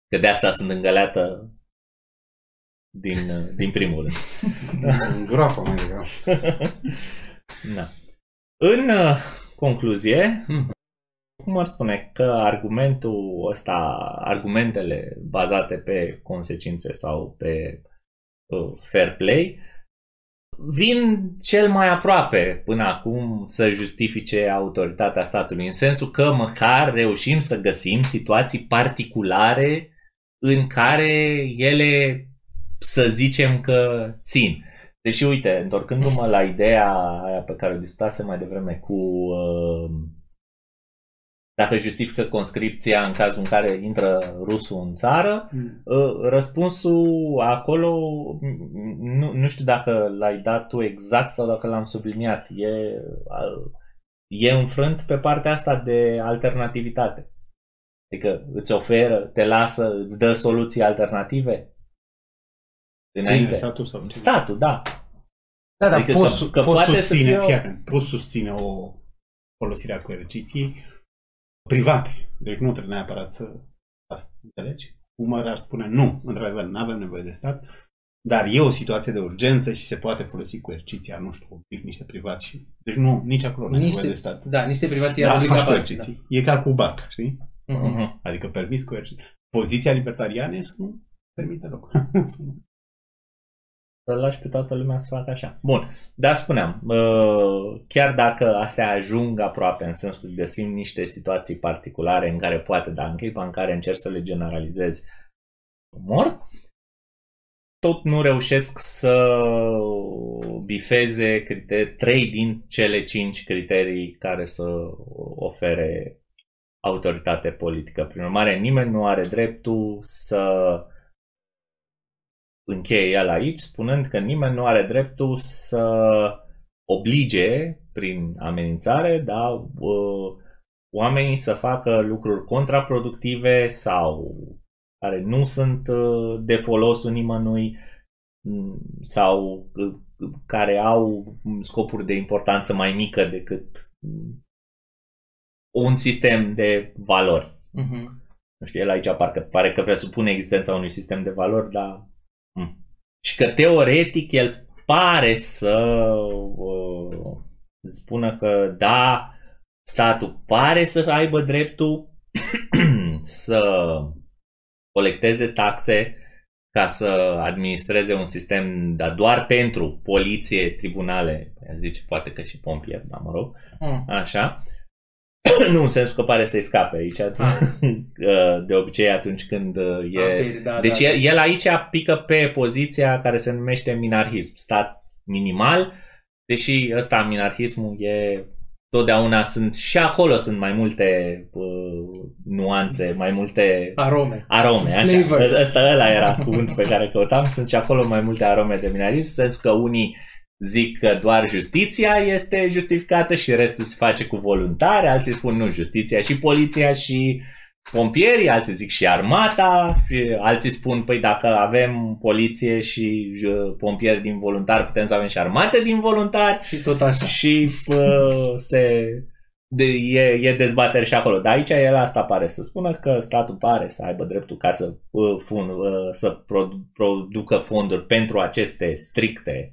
Că de asta sunt în găleată din, din primul rând. În groapă mai degrabă. da. În uh, concluzie, Mhm. cum ar spune că argumentul ăsta, argumentele bazate pe consecințe sau pe uh, fair play, vin cel mai aproape până acum să justifice autoritatea statului, în sensul că măcar reușim să găsim situații particulare în care ele, să zicem că țin. Deși, uite, întorcându-mă la ideea aia pe care o discutase mai devreme cu uh, dacă justifică conscripția în cazul în care intră rusul în țară, Mm. uh, răspunsul acolo, nu, nu știu dacă l-ai dat tu exact sau dacă l-am subliniat, e, uh, e înfrânt pe partea asta de alternativitate. Adică îți oferă, te lasă, îți dă soluții alternative? Ține Înainte. statul sau ce? Statul, da. Da, dar Adică adică poți, că- că, că poți poate să susține, fie o- fii atent, poți susține o folosire a coerciției private. Deci nu trebuie neapărat să... Asta, înțelegi? Umăr ar spune nu, într-adevăr, nu avem nevoie de stat, dar e o situație de urgență și se poate folosi coerciția, nu știu, un pic niște privați și... Deci nu, nici acolo nu ai nevoie de Niște, stat. da, niște privații Da, ar faci obliga coerciții. E ca cu barca, știi? Da. Mhm. Mhm. Adică permis coerciții. Poziția libertariană e să nu permite loc. Să nu- Să lași pe toată lumea să facă așa. Bun, dar spuneam, uh, chiar dacă astea ajung aproape, în sensul că găsim niște situații particulare în care poate, dar în clipa în care încerci să le generalizezi, mor, tot nu reușesc să bifeze criter- trei din cele cinci criterii care să ofere autoritate politică. Prin urmare, nimeni nu are dreptul să încheie el aici, spunând că nimeni nu are dreptul să oblige prin amenințare, da, uh, oamenii să facă lucruri contraproductive sau care nu sunt uh, de folosul nimănui mm, sau uh, care au scopuri de importanță mai mică decât mm, un sistem de valori. Mhm. Nu știu, el aici parcă pare că presupune existența unui sistem de valori, dar... hm. Și că teoretic el pare să uh, spună că da, statul pare să aibă dreptul să colecteze taxe ca să administreze un sistem, dar doar pentru poliție, tribunale, zice poate că și pompieri, dar mă rog, Mm. Așa. nu în sensul că pare să-i scape aici. De obicei atunci când uh, e... Ok, da, Deci da. el, el aici pică pe poziția care se numește minarhism, stat minimal, deși ăsta, minarhismul, e totdeauna sunt și acolo sunt mai multe uh, nuanțe, mai multe Arome. arome, așa. Flavors. Ăsta ăla era cuvântul pe care căutam. Sunt și acolo mai multe arome de minarhism, în sensul că unii zic că doar justiția este justificată și restul se face cu voluntari, alții spun nu, justiția și poliția și pompierii, alții zic și armata, și alții spun, păi dacă avem poliție și uh, pompieri din voluntari, putem să avem și armată din voluntari Și tot așa. și uh, se de, e, e dezbatere și acolo. Dar aici el asta pare să spună că statul pare să aibă dreptul ca să, uh, fun, uh, să produ- producă fonduri pentru aceste stricte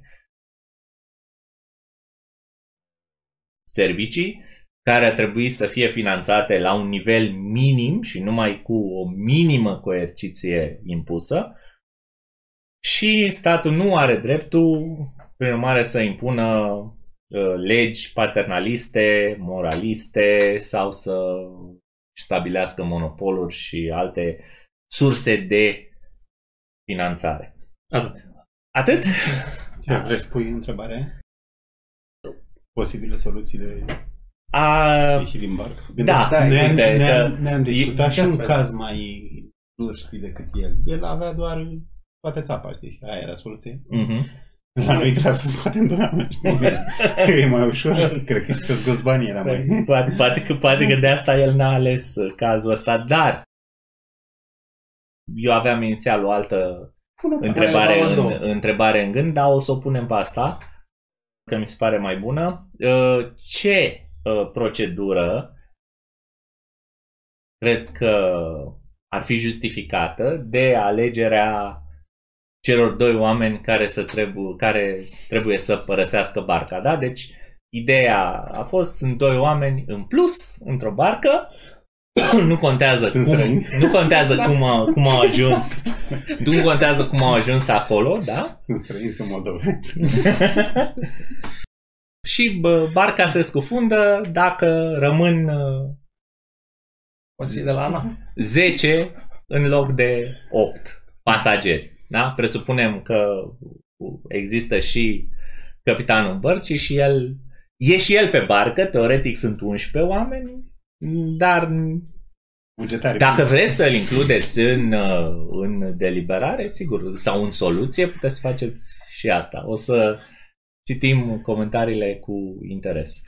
servicii care ar trebui să fie finanțate la un nivel minim și numai cu o minimă coerciție impusă și statul nu are dreptul, prin urmare, să impună uh, legi paternaliste, moraliste sau să stabilească monopoluri și alte surse de finanțare. Atât. Atât? Ce vrei să pui întrebare? Posibile soluții de A, ieși din barcă? Da, da, ne-am, uite, ne-am, că- ne-am discutat e- și un astfel. caz mai dur, știi, decât el. El avea doar poate țapa, știi? Aia era soluția. uh-huh. La noi trebuia să scoatem doi oameni, știi? e mai ușor. Cred că și să scoți banii era mai... Poate, poate, că, poate că de asta el n-a ales uh, cazul ăsta, dar eu aveam inițial o altă Pune întrebare Hai, în, două. întrebare în gând, dar o să o punem pe asta, că mi se pare mai bună. Uh, Ce uh, procedură credeți că ar fi justificată de alegerea celor doi oameni care, să trebu- care trebuie să părăsească barca, da? Deci, ideea a fost, sunt doi oameni în plus într-o barcă nu contează Sunt cum, străini. nu contează cum, a, cum au ajuns nu contează cum au ajuns acolo, da? Sunt străini, sunt moldoveni. Și bă, barca se scufundă dacă rămân uh, Consider la ANAF. 10 în loc de 8 pasageri. Da? Presuppunem că există și capitanul bărcii și el e și el pe barcă, teoretic sunt 11 oameni, dar Bugetare. dacă vreți să-l includeți în, uh, în deliberare, sigur, sau în soluție, puteți să faceți și asta. O să citim comentariile cu interes.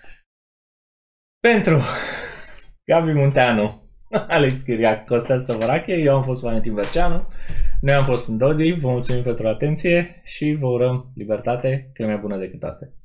Pentru Gabi Munteanu, Alex Chiriac, Costel Stăvărache, eu am fost Valentin Verceanu, noi am fost în Dodi, vă mulțumim pentru atenție și vă urăm libertate, că e mai bună decât toate.